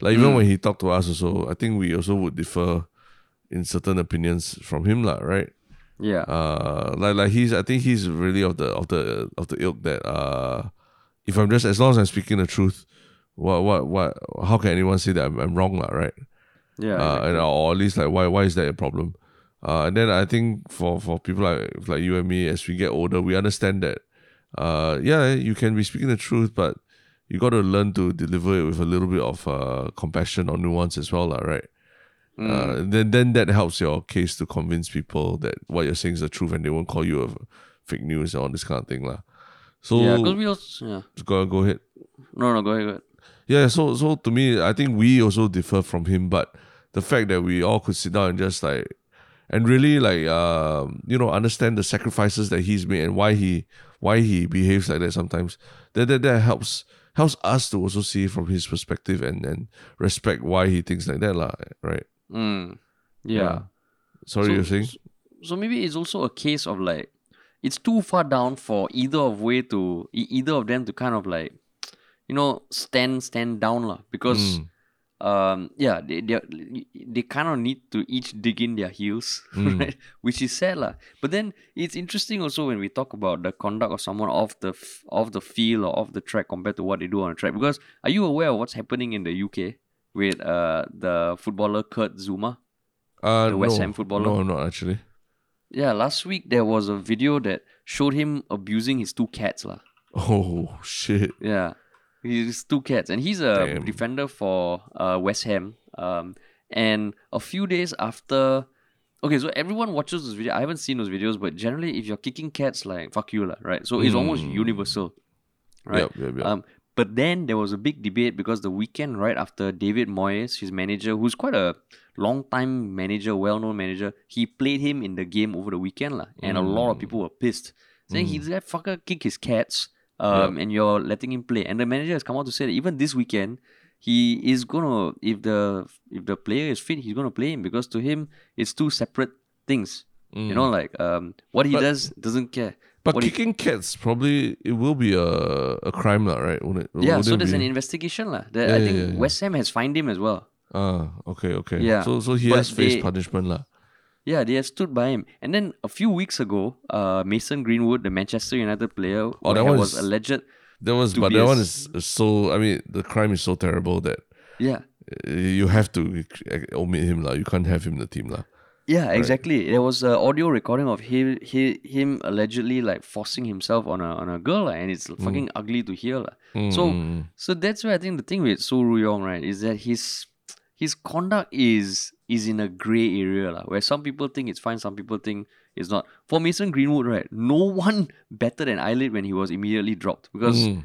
Like even when he talked to us, also, I think we also would differ in certain opinions from him, lah, right? Yeah. Uh, like like he's, I think he's really of the of the of the ilk that uh, if I'm just as long as I'm speaking the truth, what what what, how can anyone say that I'm, I'm wrong, lah, right? yeah. uh, and or at least like why why is that a problem? Uh, and then I think for for people like like you and me, as we get older, we understand that. Uh, yeah, you can be speaking the truth, but you got to learn to deliver it with a little bit of uh, compassion or nuance as well, lah, right? Mm. Uh, then then that helps your case to convince people that what you're saying is the truth, and they won't call you a fake news and all this kind of thing, lah. So yeah, because we also yeah. go go ahead. No, no, go ahead, go ahead. Yeah, so so to me, I think we also differ from him, but the fact that we all could sit down and just like and really like um, you know, understand the sacrifices that he's made and why he why he behaves like that sometimes, that that, that helps helps us to also see from his perspective and, and respect why he thinks like that, lah, right? Mm. Yeah. Sorry, So- you're saying? So maybe it's also a case of like it's too far down for either of way to either of them to kind of like you know stand stand down lah because Mm. Um yeah they they they kind of need to each dig in their heels Mm. right which is sad lah but then it's interesting also when we talk about the conduct of someone off the f- off the field or off the track compared to what they do on the track because are you aware of what's happening in the UK with uh the footballer Kurt Zouma Uh, the West no, Ham footballer? No, not actually. Yeah, last week there was a video that showed him abusing his two cats. lah. Oh shit. Yeah. His two cats. And he's a Damn. defender for uh, West Ham. Um, and a few days after. Okay, so everyone watches this video. I haven't seen those videos, but generally, if you're kicking cats, like, fuck you, lah, right? So it's almost Mm. universal, right? Yep, yep, yep. Um, but then there was a big debate because the weekend right after David Moyes, his manager, who's quite a long time manager, well known manager, he played him in the game over the weekend, lah, and a lot of people were pissed, saying he's that fucker kick his cats, um, and you're letting him play. And the manager has come out to say that even this weekend, he is gonna if the if the player is fit, he's gonna play him because to him it's two separate things. You know, like um, what he But- does doesn't care. But what he- kicking cats probably it will be a a crime, lah, right? It? yeah, so there's be? an investigation, lah. That Yeah, I think yeah. West Ham has fined him as well. Ah, okay, okay. Yeah, So so he but has faced they- punishment, lah. Yeah, they have stood by him. And then a few weeks ago, uh, Mason Greenwood, the Manchester United player, Oh, that who one was alleged. That was, but that one is so. I mean, the crime is so terrible that Yeah, you have to uh, omit him lah. You can't have him in the team lah. yeah, exactly. There was an audio recording of him, he, him allegedly like forcing himself on a on a girl, and it's fucking ugly to hear. lah. So, Mm. so that's where I think the thing with Soh Rui Yong, right, is that his his conduct is is in a gray area, lah, where some people think it's fine, some people think it's not. For Mason Greenwood, right, no one better than Eyelid when he was immediately dropped because Mm.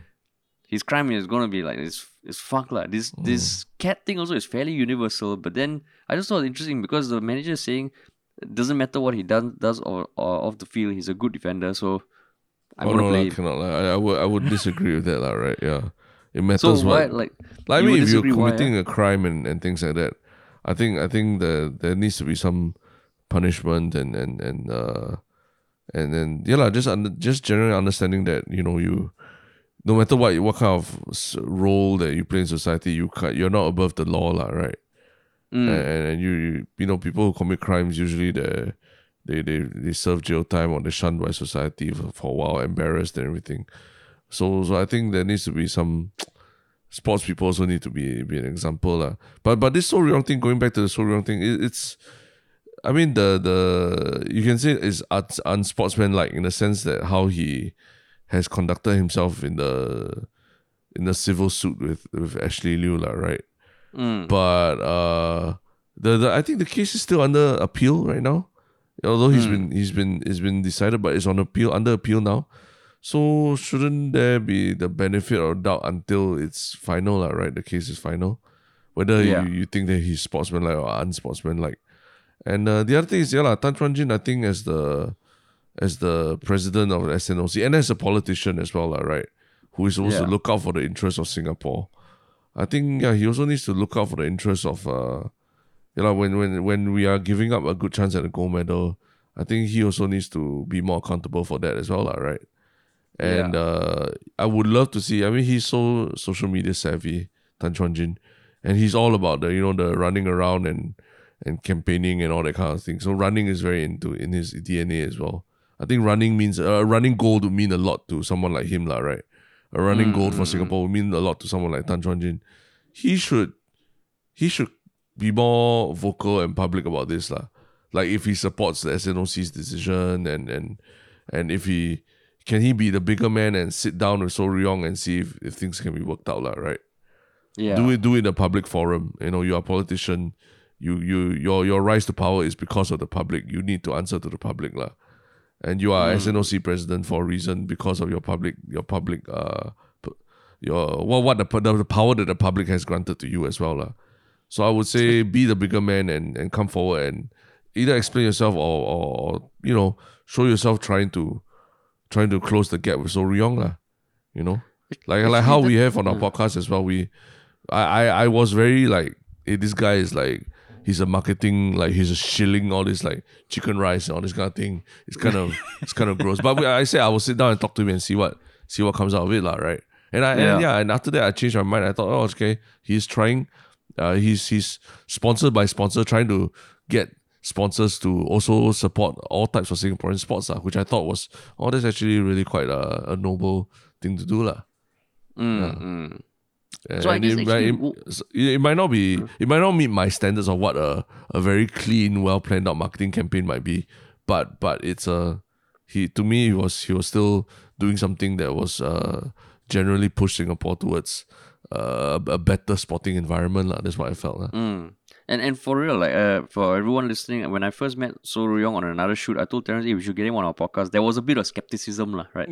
his crime is gonna be like it's it's fuck lah. This this cat thing also is fairly universal, but then I just thought it interesting because the manager is saying it doesn't matter what he does does or, or off the field, he's a good defender, so I'm oh gonna no, play him. cannot. I, I would I would disagree with that lah. Right? Yeah, it So matters why what. like Like, I mean, if you're disagree why, committing a crime and, and things like that, I think I think the there needs to be some punishment and and and uh and then yeah lah, just under, just generally understanding that you know you no matter what what kind of role that you play in society, you can you're not above the law lah, right? Mm, And, and you, you you know people who commit crimes usually they they they they serve jail time or they're shunned by society for, for a while, embarrassed and everything. So so I think there needs to be some sports people also need to be be an example lah. But but this Soh Rui Yong thing going back to the Soh Rui Yong thing, it, it's I mean the the you can say it's uns- unsportsmanlike in the sense that how he has conducted himself in the in the civil suit with with Ashley Liew lah, right? mm, but uh the, the I think the case is still under appeal right now. Although he's Mm. been he's been it's been decided, but it's on appeal under appeal now. So shouldn't there be the benefit of doubt until it's final, lah, right? The case is final. Whether Yeah. you, you think that he's sportsmanlike or unsportsmanlike. And uh, the other thing is, yeah, lah, Tan Chuan Jin, I think as the as the president of SNOC and as a politician as well, lah, right? Who is supposed to look out for the interests of Singapore. I think yeah, he also needs to look out for the interests of uh you know when when when we are giving up a good chance at a gold medal, I think he also needs to be more accountable for that as well, lah, right? And uh I would love to see I mean he's so social media savvy, Tan Chuan Jin. And he's all about the you know the running around and and campaigning and all that kind of thing. So running is very into in his DNA as well. I think running means a running gold would mean a lot to someone like him, lah, right? A running gold for Singapore would mean a lot to someone like Tan Chuan Jin. He should he should be more vocal and public about this, lah. Like if he supports the SNOC's decision and and and if he can he be the bigger man and sit down with Soh Rui Yong and see if, if things can be worked out, lah, right? yeah, do it do it in a public forum you know you're a politician you you your your rise to power is because of the public you need to answer to the public lah. and you are SNOC president for a reason because of your public your public uh your what what the, the the power that the public has granted to you as well lah. so I would say be the bigger man and and come forward and either explain yourself or or, or you know show yourself trying to trying to close the gap with Soh Rui Yong lah. you know like like how we have on our podcast as well we I, I I was very like, hey, this guy is like, he's a marketing like he's a shilling all this like chicken rice and all this kind of thing. It's kind of it's kind of gross. But we, I said I will sit down and talk to him and see what see what comes out of it, lah, right? And I yeah. And yeah, and after that I changed my mind. I thought, oh, okay, he's trying. Uh, he's he's sponsored by sponsor, trying to get sponsors to also support all types of Singaporean sports, lah, which I thought was oh, that's actually really quite a, a noble thing to do. Mm, mm. And So I guess it, might- actually it, it, it might not be it might not meet my standards of what a, a very clean, well planned out marketing campaign might be. But but it's a he to me he was he was still doing something that was uh generally pushed Singapore towards uh, a better sporting environment. lah. That's what I felt. lah. Mm. And and for real, like uh, for everyone listening, when I first met Soh Rui Yong on another shoot, I told Terence, hey, we should get him on our podcast. There was a bit of skepticism, lah, right?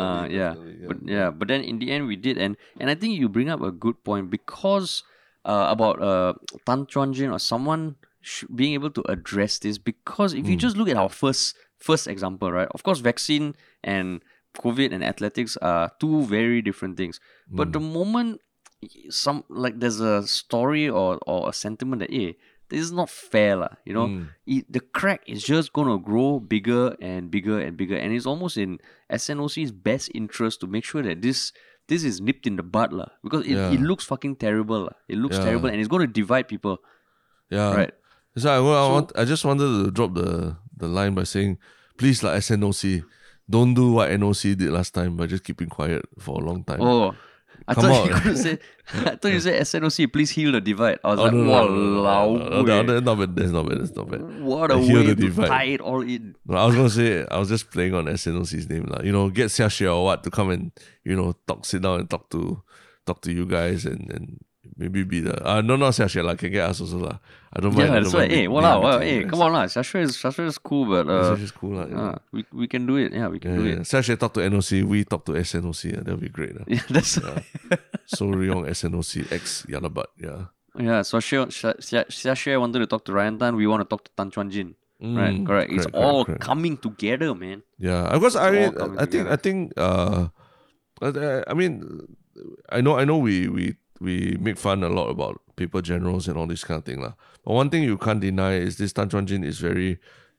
Uh, yeah, but yeah, but then in the end we did, and and I think you bring up a good point because uh, about uh Tan Chuan Jin or someone sh- being able to address this. Because if you just look at our first first example, right? Of course, vaccine and COVID and athletics are two very different things. But the moment some like there's a story or or a sentiment that hey, this is not fair, lah. You know, mm. it, the crack is just gonna grow bigger and bigger and bigger, and it's almost in SNOC's best interest to make sure that this this is nipped in the bud, lah. Because it, Yeah. it looks fucking terrible, lah. It looks Yeah. terrible, and it's gonna divide people, Yeah. right? So I, I, want, I just wanted to drop the, the line by saying, please, like SNOC, don't do what NOC did last time by just keeping quiet for a long time. Oh, I Come thought you on. could say. I thought you said SNOC. Please heal the divide. I was Oh, like, no, no, no, no, no, wow, no, no, no, not bad. That's not bad. That's not bad. what a Heal way the to divide. tie it all in. No, I was gonna say I was just playing on SNOC's name lah. You know, get Xia Xue or what to come and you know talk, sit down and talk to talk to you guys and and maybe be the uh no not Xia Xue lah. Can get us also lah. I don't mind. Yeah, that's why. Hey, being- wow, being wow, between hey, come on lah. Sasha is Sasha is cool, but uh, Xia Xue's cool lah. Yeah. uh, we we can do it. Yeah, we can Yeah, do yeah. it. Xia Xue talk to NOC, we talk to SNOC. Yeah, that'll be great. lah. Yeah, that's Soh Rui Yong SNOC X Yalabat. Yeah. yeah. So Xia Xia Xia wanted to talk to Ryan Tan. We want to talk to Tan Chuan Jin. right, Mm, correct. It's correct, all correct. coming together, man. Yeah, because I mean, I think together. I think uh, I, I mean, I know I know we we we make fun a lot about paper generals and all this kind of thing lah. But one thing you can't deny is this Tan Chuan Jin is very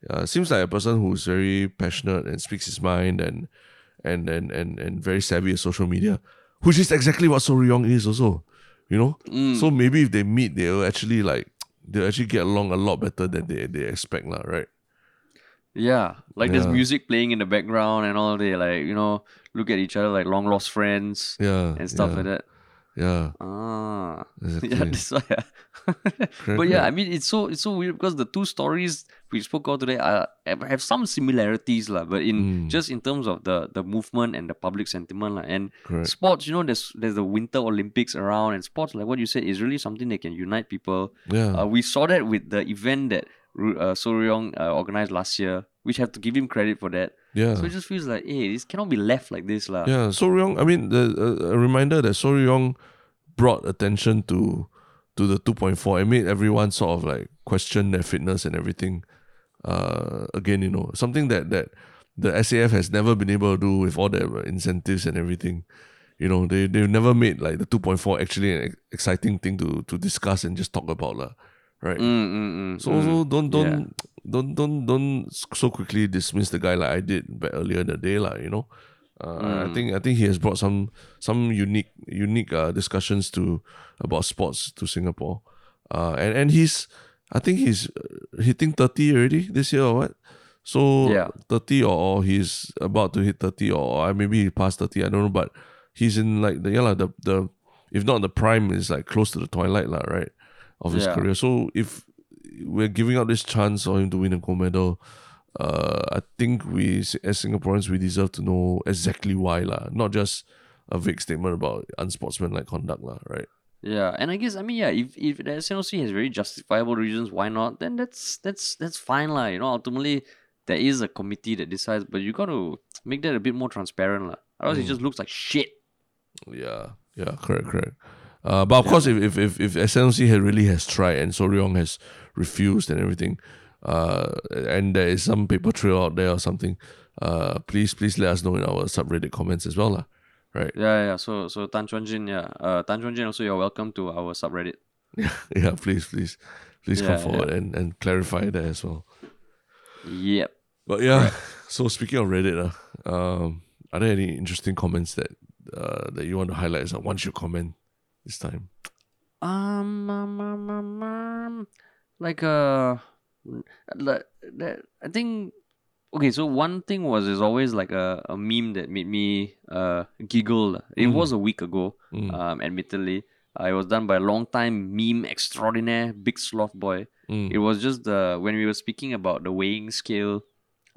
uh, seems like a person who's very passionate and speaks his mind and and and and, and very savvy at social media, which is exactly what Soh Rui Yong is also. You know, Mm. so maybe if they meet, they'll actually like they'll actually get along a lot better than they they expect lah, right? Yeah, like there's music playing in the background and all. They like you know look at each other like long lost friends Yeah, and stuff yeah, like that. Yeah, Ah, exactly. yeah, that's why. but yeah, I mean, it's so it's so weird because the two stories we spoke about today are have some similarities, lah. But in Mm. just in terms of the the movement and the public sentiment, lah, and Correct. sports, you know, there's there's the Winter Olympics around, and sports, like what you said, is really something that can unite people. Yeah. Uh, we saw that with the event that uh, Soh Rui Yong uh, organized last year, which have to give him credit for that. yeah. So it just feels like, hey, this cannot be left like this, lah. yeah. Soh Rui Yong, I mean, the uh, a reminder that Soh Rui Yong brought attention to to the 2.4 and made everyone sort of like question their fitness and everything. Uh, again, you know, something that that the SAF has never been able to do with all the incentives and everything. You know, they they've never made like the 2.4 actually an exciting thing to to discuss and just talk about, lah. Right. Mm, mm, mm, So, mm. so don't don't Yeah. don't don't don't so quickly dismiss the guy like I did back earlier in the day, lah. You know, uh, I Mm. think I think he has brought some some unique unique uh, discussions to about sports to Singapore, uh, and and he's I think he's uh, hitting thirty already this year or what. So Yeah. thirty or, or he's about to hit thirty or, or maybe he passed thirty. I don't know, but he's in like the yeah lah, the the if not the prime is like close to the twilight lah, right? Of his Yeah. career. So if we're giving out this chance for him to win a gold medal, uh, I think we as Singaporeans we deserve to know exactly why lah, not just a vague statement about unsportsmanlike conduct lah, right? Yeah, and I guess I mean yeah, if if the SNOC has very justifiable reasons why not, then that's that's that's fine lah. You know, ultimately there is a committee that decides, but you got to make that a bit more transparent lah. Otherwise, it just looks like shit. Yeah, yeah, correct, correct. Uh, but of course, if if if if SNOC had really has tried and Soh Rui Yong has refused and everything, uh, and there is some paper trail out there or something, uh, please please let us know in our subreddit comments as well, lah. Right? Yeah, yeah. So so Tan Chuan Jin, yeah, uh, Tan Chuan Jin also you're welcome to our subreddit. yeah, yeah. please, please, please come Yeah, forward and and clarify that as well. Yep. But yeah, so speaking of Reddit, uh, um, are there any interesting comments that uh, that you want to highlight as a one shiok comment this time? Um, um, um, um, um, like uh, like that. I think. Okay, so one thing was is always like a, a meme that made me uh giggle. It Mm. was a week ago, Mm. um, admittedly. Uh, it was done by a long time meme extraordinaire, Big Sloth Boy. Mm. It was just the when we were speaking about the weighing scale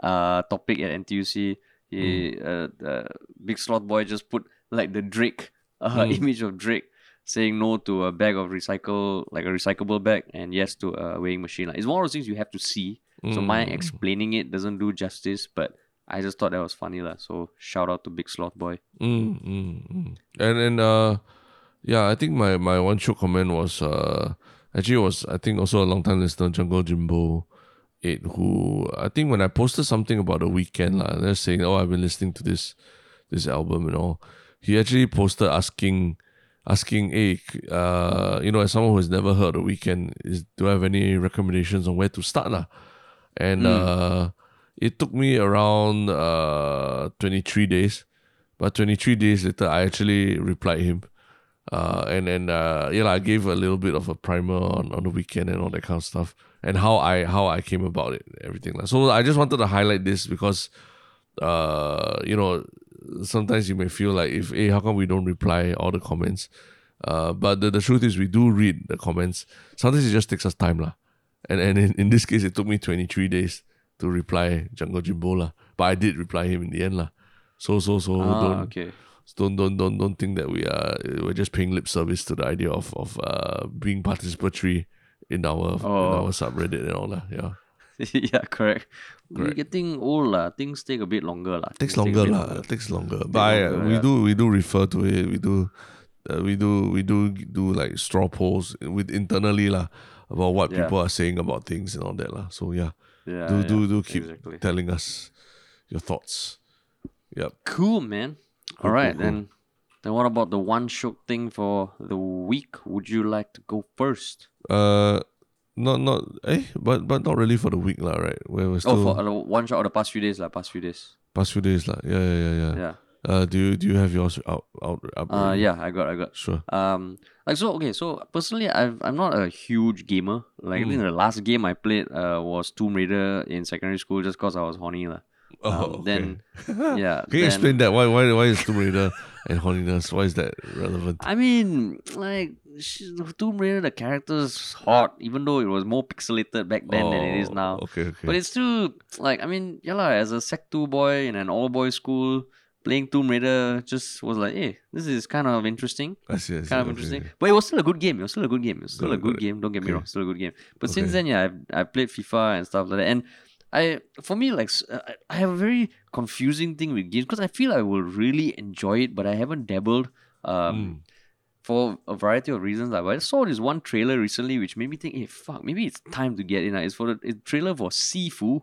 uh topic at NTUC, he uh the Big Sloth Boy just put like the Drake uh Mm. image of Drake saying no to a bag of recycle like a recyclable bag and yes to a weighing machine. Like, it's one of those things you have to see. So my Mm. explaining it doesn't do justice, but I just thought that was funny lah. So shout out to Big Sloth Boy. Mm, mm, mm. And then uh yeah, I think my my one shiok comment was uh actually was I think also a long time listener Jungle Jimbo eight who I think when I posted something about the Weeknd lah, they're saying, Oh, I've been listening to this this album and all. He actually posted asking asking, hey, uh, you know, as someone who has never heard of Weeknd, is do I have any recommendations on where to start? lah? And uh it took me around uh 23 days. But 23 days later, I actually replied him Uh, and and uh, yeah, I gave a little bit of a primer on, on the Weeknd and all that kind of stuff, and how I how I came about it, everything. Like So I just wanted to highlight this because, uh, you know, sometimes you may feel like if hey, how come we don't reply all the comments? Uh, but the, the truth is we do read the comments. Sometimes it just takes us time lah. And and in, in this case it took me 23 days to reply Jungle Jimbo lah. But I did reply him in the end lah. So so so Ah, don't okay. don't don't don't don't think that we are we're just paying lip service to the idea of of uh being participatory in our in Oh. our subreddit and all that. Yeah. yeah, correct. We're Correct. getting old lah. Things take a bit longer lah. takes Things take a longer lah. Takes longer. But I, longer, we yeah. do we do refer to it. We do uh, we do we do do like straw polls with internally lah about what Yeah. people are saying about things and all that lah. So yeah, Yeah, do do yeah, do keep exactly. telling us your thoughts. Yep. Cool, man. Cool, All right, cool, cool. then. Then what about the one shiok thing for the week? Would you like to go first? Uh, not not eh, but but not really for the week lah, right? Where we're Oh, still for uh, one shiok of the past few days, like past few days. past few days lah. Yeah yeah yeah yeah. Yeah. Uh, do you do you have yours out out up? Uh, yeah, I got, I got. Sure. Um, like so, okay. So personally, I've, I'm not a huge gamer. Like I think Mm. the last game I played uh was Tomb Raider in secondary school, just cause I was horny lah. Oh, Um, okay. Then, yeah. Can you then- explain that? Why why why is Tomb Raider and horniness? Why is that relevant? I mean, like sh- Tomb Raider, the character's hot, even though it was more pixelated back then than it is Oh, now. Okay, okay. But it's still like I mean, yeah lah, as a Sec two boy in an all boys school, playing Tomb Raider just was like, hey, this is kind of interesting, I see, I see. kind of okay, interesting. But it was still a good game. It was still a good game. It was still Got a good it. game. Don't get me Okay. wrong, still a good game. But since then, yeah, I've I played FIFA and stuff like that, and I for me like uh, I- I have a very confusing thing with games because I feel I will really enjoy it, but I haven't dabbled. Um, Mm. For a variety of reasons. Like, I saw this one trailer recently which made me think, hey, fuck, maybe it's time to get in. It's for the it's trailer for Sifu.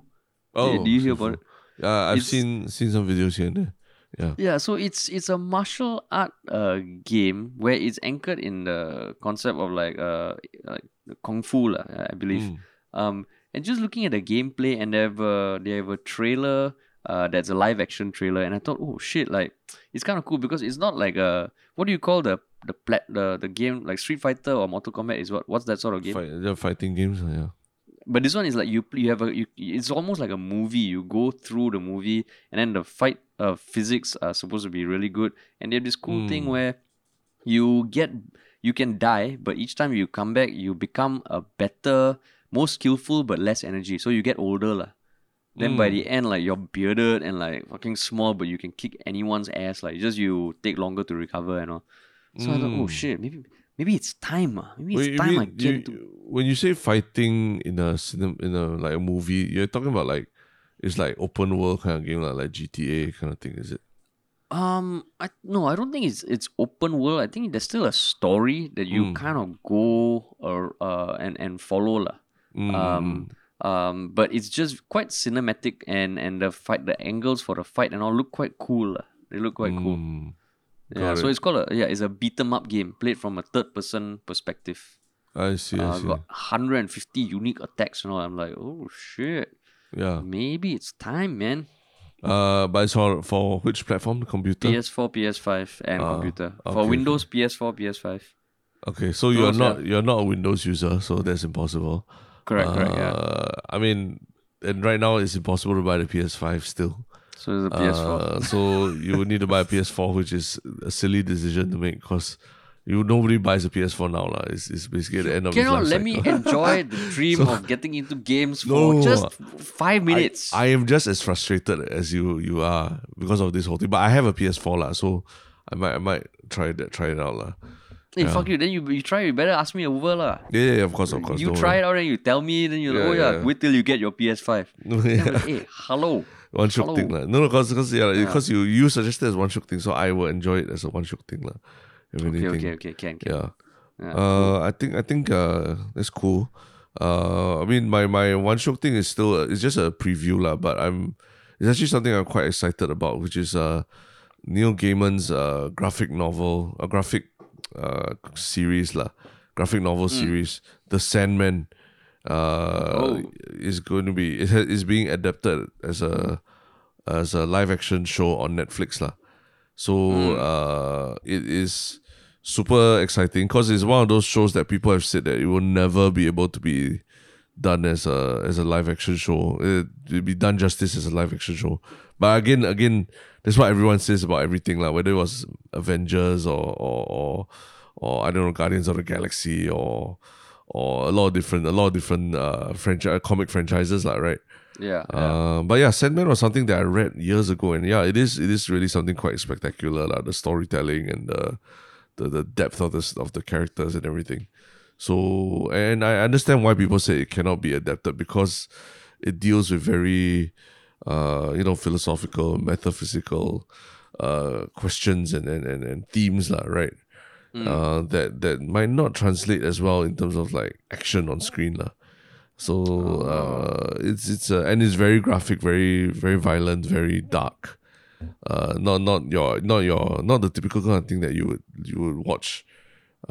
Oh, do you hear about Sifu. Yeah, I've It's- seen seen some videos here and there. Yeah. Yeah, so it's it's a martial art uh game where it's anchored in the concept of like uh like kung fu lah, I believe. Mm. Um, and just looking at the gameplay, and they have a, they have a trailer uh, that's a live action trailer, and I thought, oh shit, like it's kind of cool because it's not like a what do you call the the plat the the game like Street Fighter or Mortal Kombat is what what's that sort of game? Fight, they're fighting games. Yeah. But this one is like you you have a you, it's almost like a movie. You go through the movie, and then the fight uh, physics are supposed to be really good. And they have this cool thing Mm. where you get you can die, but each time you come back, you become a better, more skillful, but less energy. So you get older lah. Then by Mm. the end, like you're bearded and like fucking small, but you can kick anyone's ass. Like just you take longer to recover and all. So I thought, oh Mm. shit, maybe maybe it's time. ah. Maybe it's Wait, time I mean get you- into when you say fighting in a cinem, in a like a movie, you're talking about like it's like open world kind of game, like, like GTA kind of thing, is it? Um, I no, I don't think it's it's open world. I think there's still a story that you Mm. kind of go or uh and and follow lah. Mm, Um, um, but it's just quite cinematic and and the fight, the angles for the fight and all look quite cool. They look quite cool. Yeah, got so it. it's called a yeah, it's a beat 'em up game played from a third person perspective. I see, I Uh, see. got 150 unique attacks and all. I'm like, oh shit, Yeah. maybe it's time, man. Uh, but it's for for which platform? Computer. PS4, PS5, and Ah, computer for okay, Windows, PS4, PS5. Okay, so you're Those, not you're not a Windows user, so that's impossible. Correct, correct, yeah. Uh, I mean, and right now it's impossible to buy the PS5 still. So it's a PS4. Uh, so you would need to buy a PS4, which is a silly decision to make because you nobody buys a PS4 now, lah. It's, it's basically the end of Cannot let me enjoy the dream So- of getting into games for No, just five minutes. I, am just as frustrated as you you are because of this whole thing. But I have a PS4 lah, so I might I might try that try it out lah. hey, fuck you. Then you you try. You better ask me over lah. Yeah, yeah, yeah, of course, of course. You try worry. it out and you tell me. Then you're Yeah, like, oh yeah, yeah. wait till you get your PS5. Then Yeah. like, hey, hello. One shiok Hello. thing. No, no, because because yeah, Yeah. because you you suggested as one shiok thing, so I will enjoy it as a one shiok thing. If Okay, anything, okay, okay, can, can. yeah. Yeah, Uh, I think I think uh that's cool. Uh, I mean my my one shiok thing is still uh, it's just a preview lah, but I'm it's actually something I'm quite excited about, which is uh Neil Gaiman's uh graphic novel, a graphic uh series lah, graphic novel Hmm. series, The Sandman. Uh, Oh. is going to be it is being adapted as a as a live action show on Netflix lah. So Hmm. uh, it is super exciting because it's one of those shows that people have said that it will never be able to be done as a as a live action show. It will be done justice as a live action show. But again, again, that's what everyone says about everything, like whether it was Avengers or or or, or I don't know, Guardians of the Galaxy or or a lot of different a lot of different uh franchise comic franchises, like right. Yeah. yeah. Uh, but yeah, Sandman was something that I read years ago, and yeah, it is it is really something quite spectacular, like the storytelling and the the, the depth of the of the characters and everything. So and I understand why people say it cannot be adapted because it deals with very uh you know philosophical, metaphysical uh questions and and, and, and themes, lah, right? Mm. Uh that that might not translate as well in terms of like action on screen. lah. So uh, it's it's uh, and it's very graphic, very very violent, very dark. Uh, not not your not your not the typical kind of thing that you would you would watch,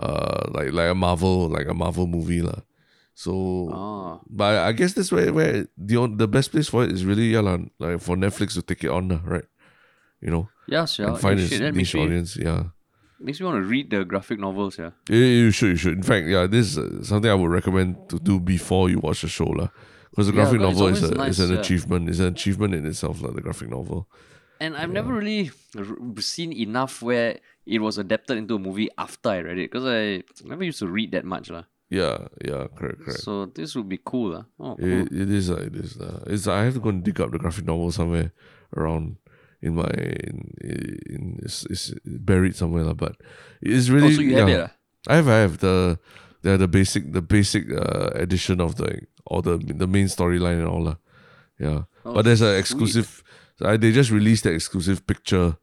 uh, like like a Marvel like a Marvel movie lah. So, oh. but I guess that's where where the the best place for it is really yeah, like for Netflix to take it on, right? You know, yes, yeah, sure. And find its niche audience, yeah. Makes me want to read the graphic novels, yeah. Yeah, you should, you should. In fact, yeah, this is uh, something I would recommend to do before you watch the show, lah. Because the graphic yeah, novel is, a, nice, is an yeah. achievement. It's an achievement in itself, like the graphic novel. And I've yeah. never really seen enough where it was adapted into a movie after I read it, because I never used to read that much, lah. Yeah, yeah, correct, correct. So this would be cool, lah. Oh, cool. It, it is, uh, it is. Uh, it's I have to go and dig up the graphic novel somewhere around in my in, in it's, it's buried somewhere lah. But it's really oh, so you yeah, have it, I have I have the the the basic the basic uh, edition of the all the the main storyline and all lah. Yeah, oh, but there's an exclusive. I, they just released the exclusive picture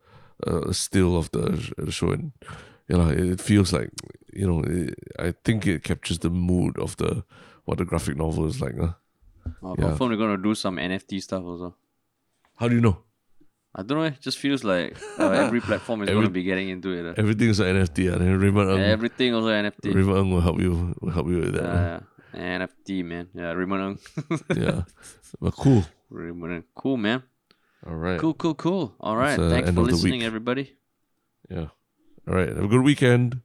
uh, still of the, the show and you know it feels like you know it, I think it captures the mood of the what the graphic novel is like. Huh? Oh, yeah. Confirm they're gonna do some NFT stuff also. How do you know? I don't know. It just feels like uh, every platform is every, going to be getting into it. Uh. Everything is an NFT. Uh, and Raymond Ng, everything also NFT. Raymond Ng will help you. Will help you with that. Uh, yeah. NFT man. Yeah, Raymond Ng. yeah, but cool. Raymond Ng. Cool man. All right. Cool, cool, cool. All right. Uh, Thanks for listening, everybody. Yeah. All right. Have a good weekend.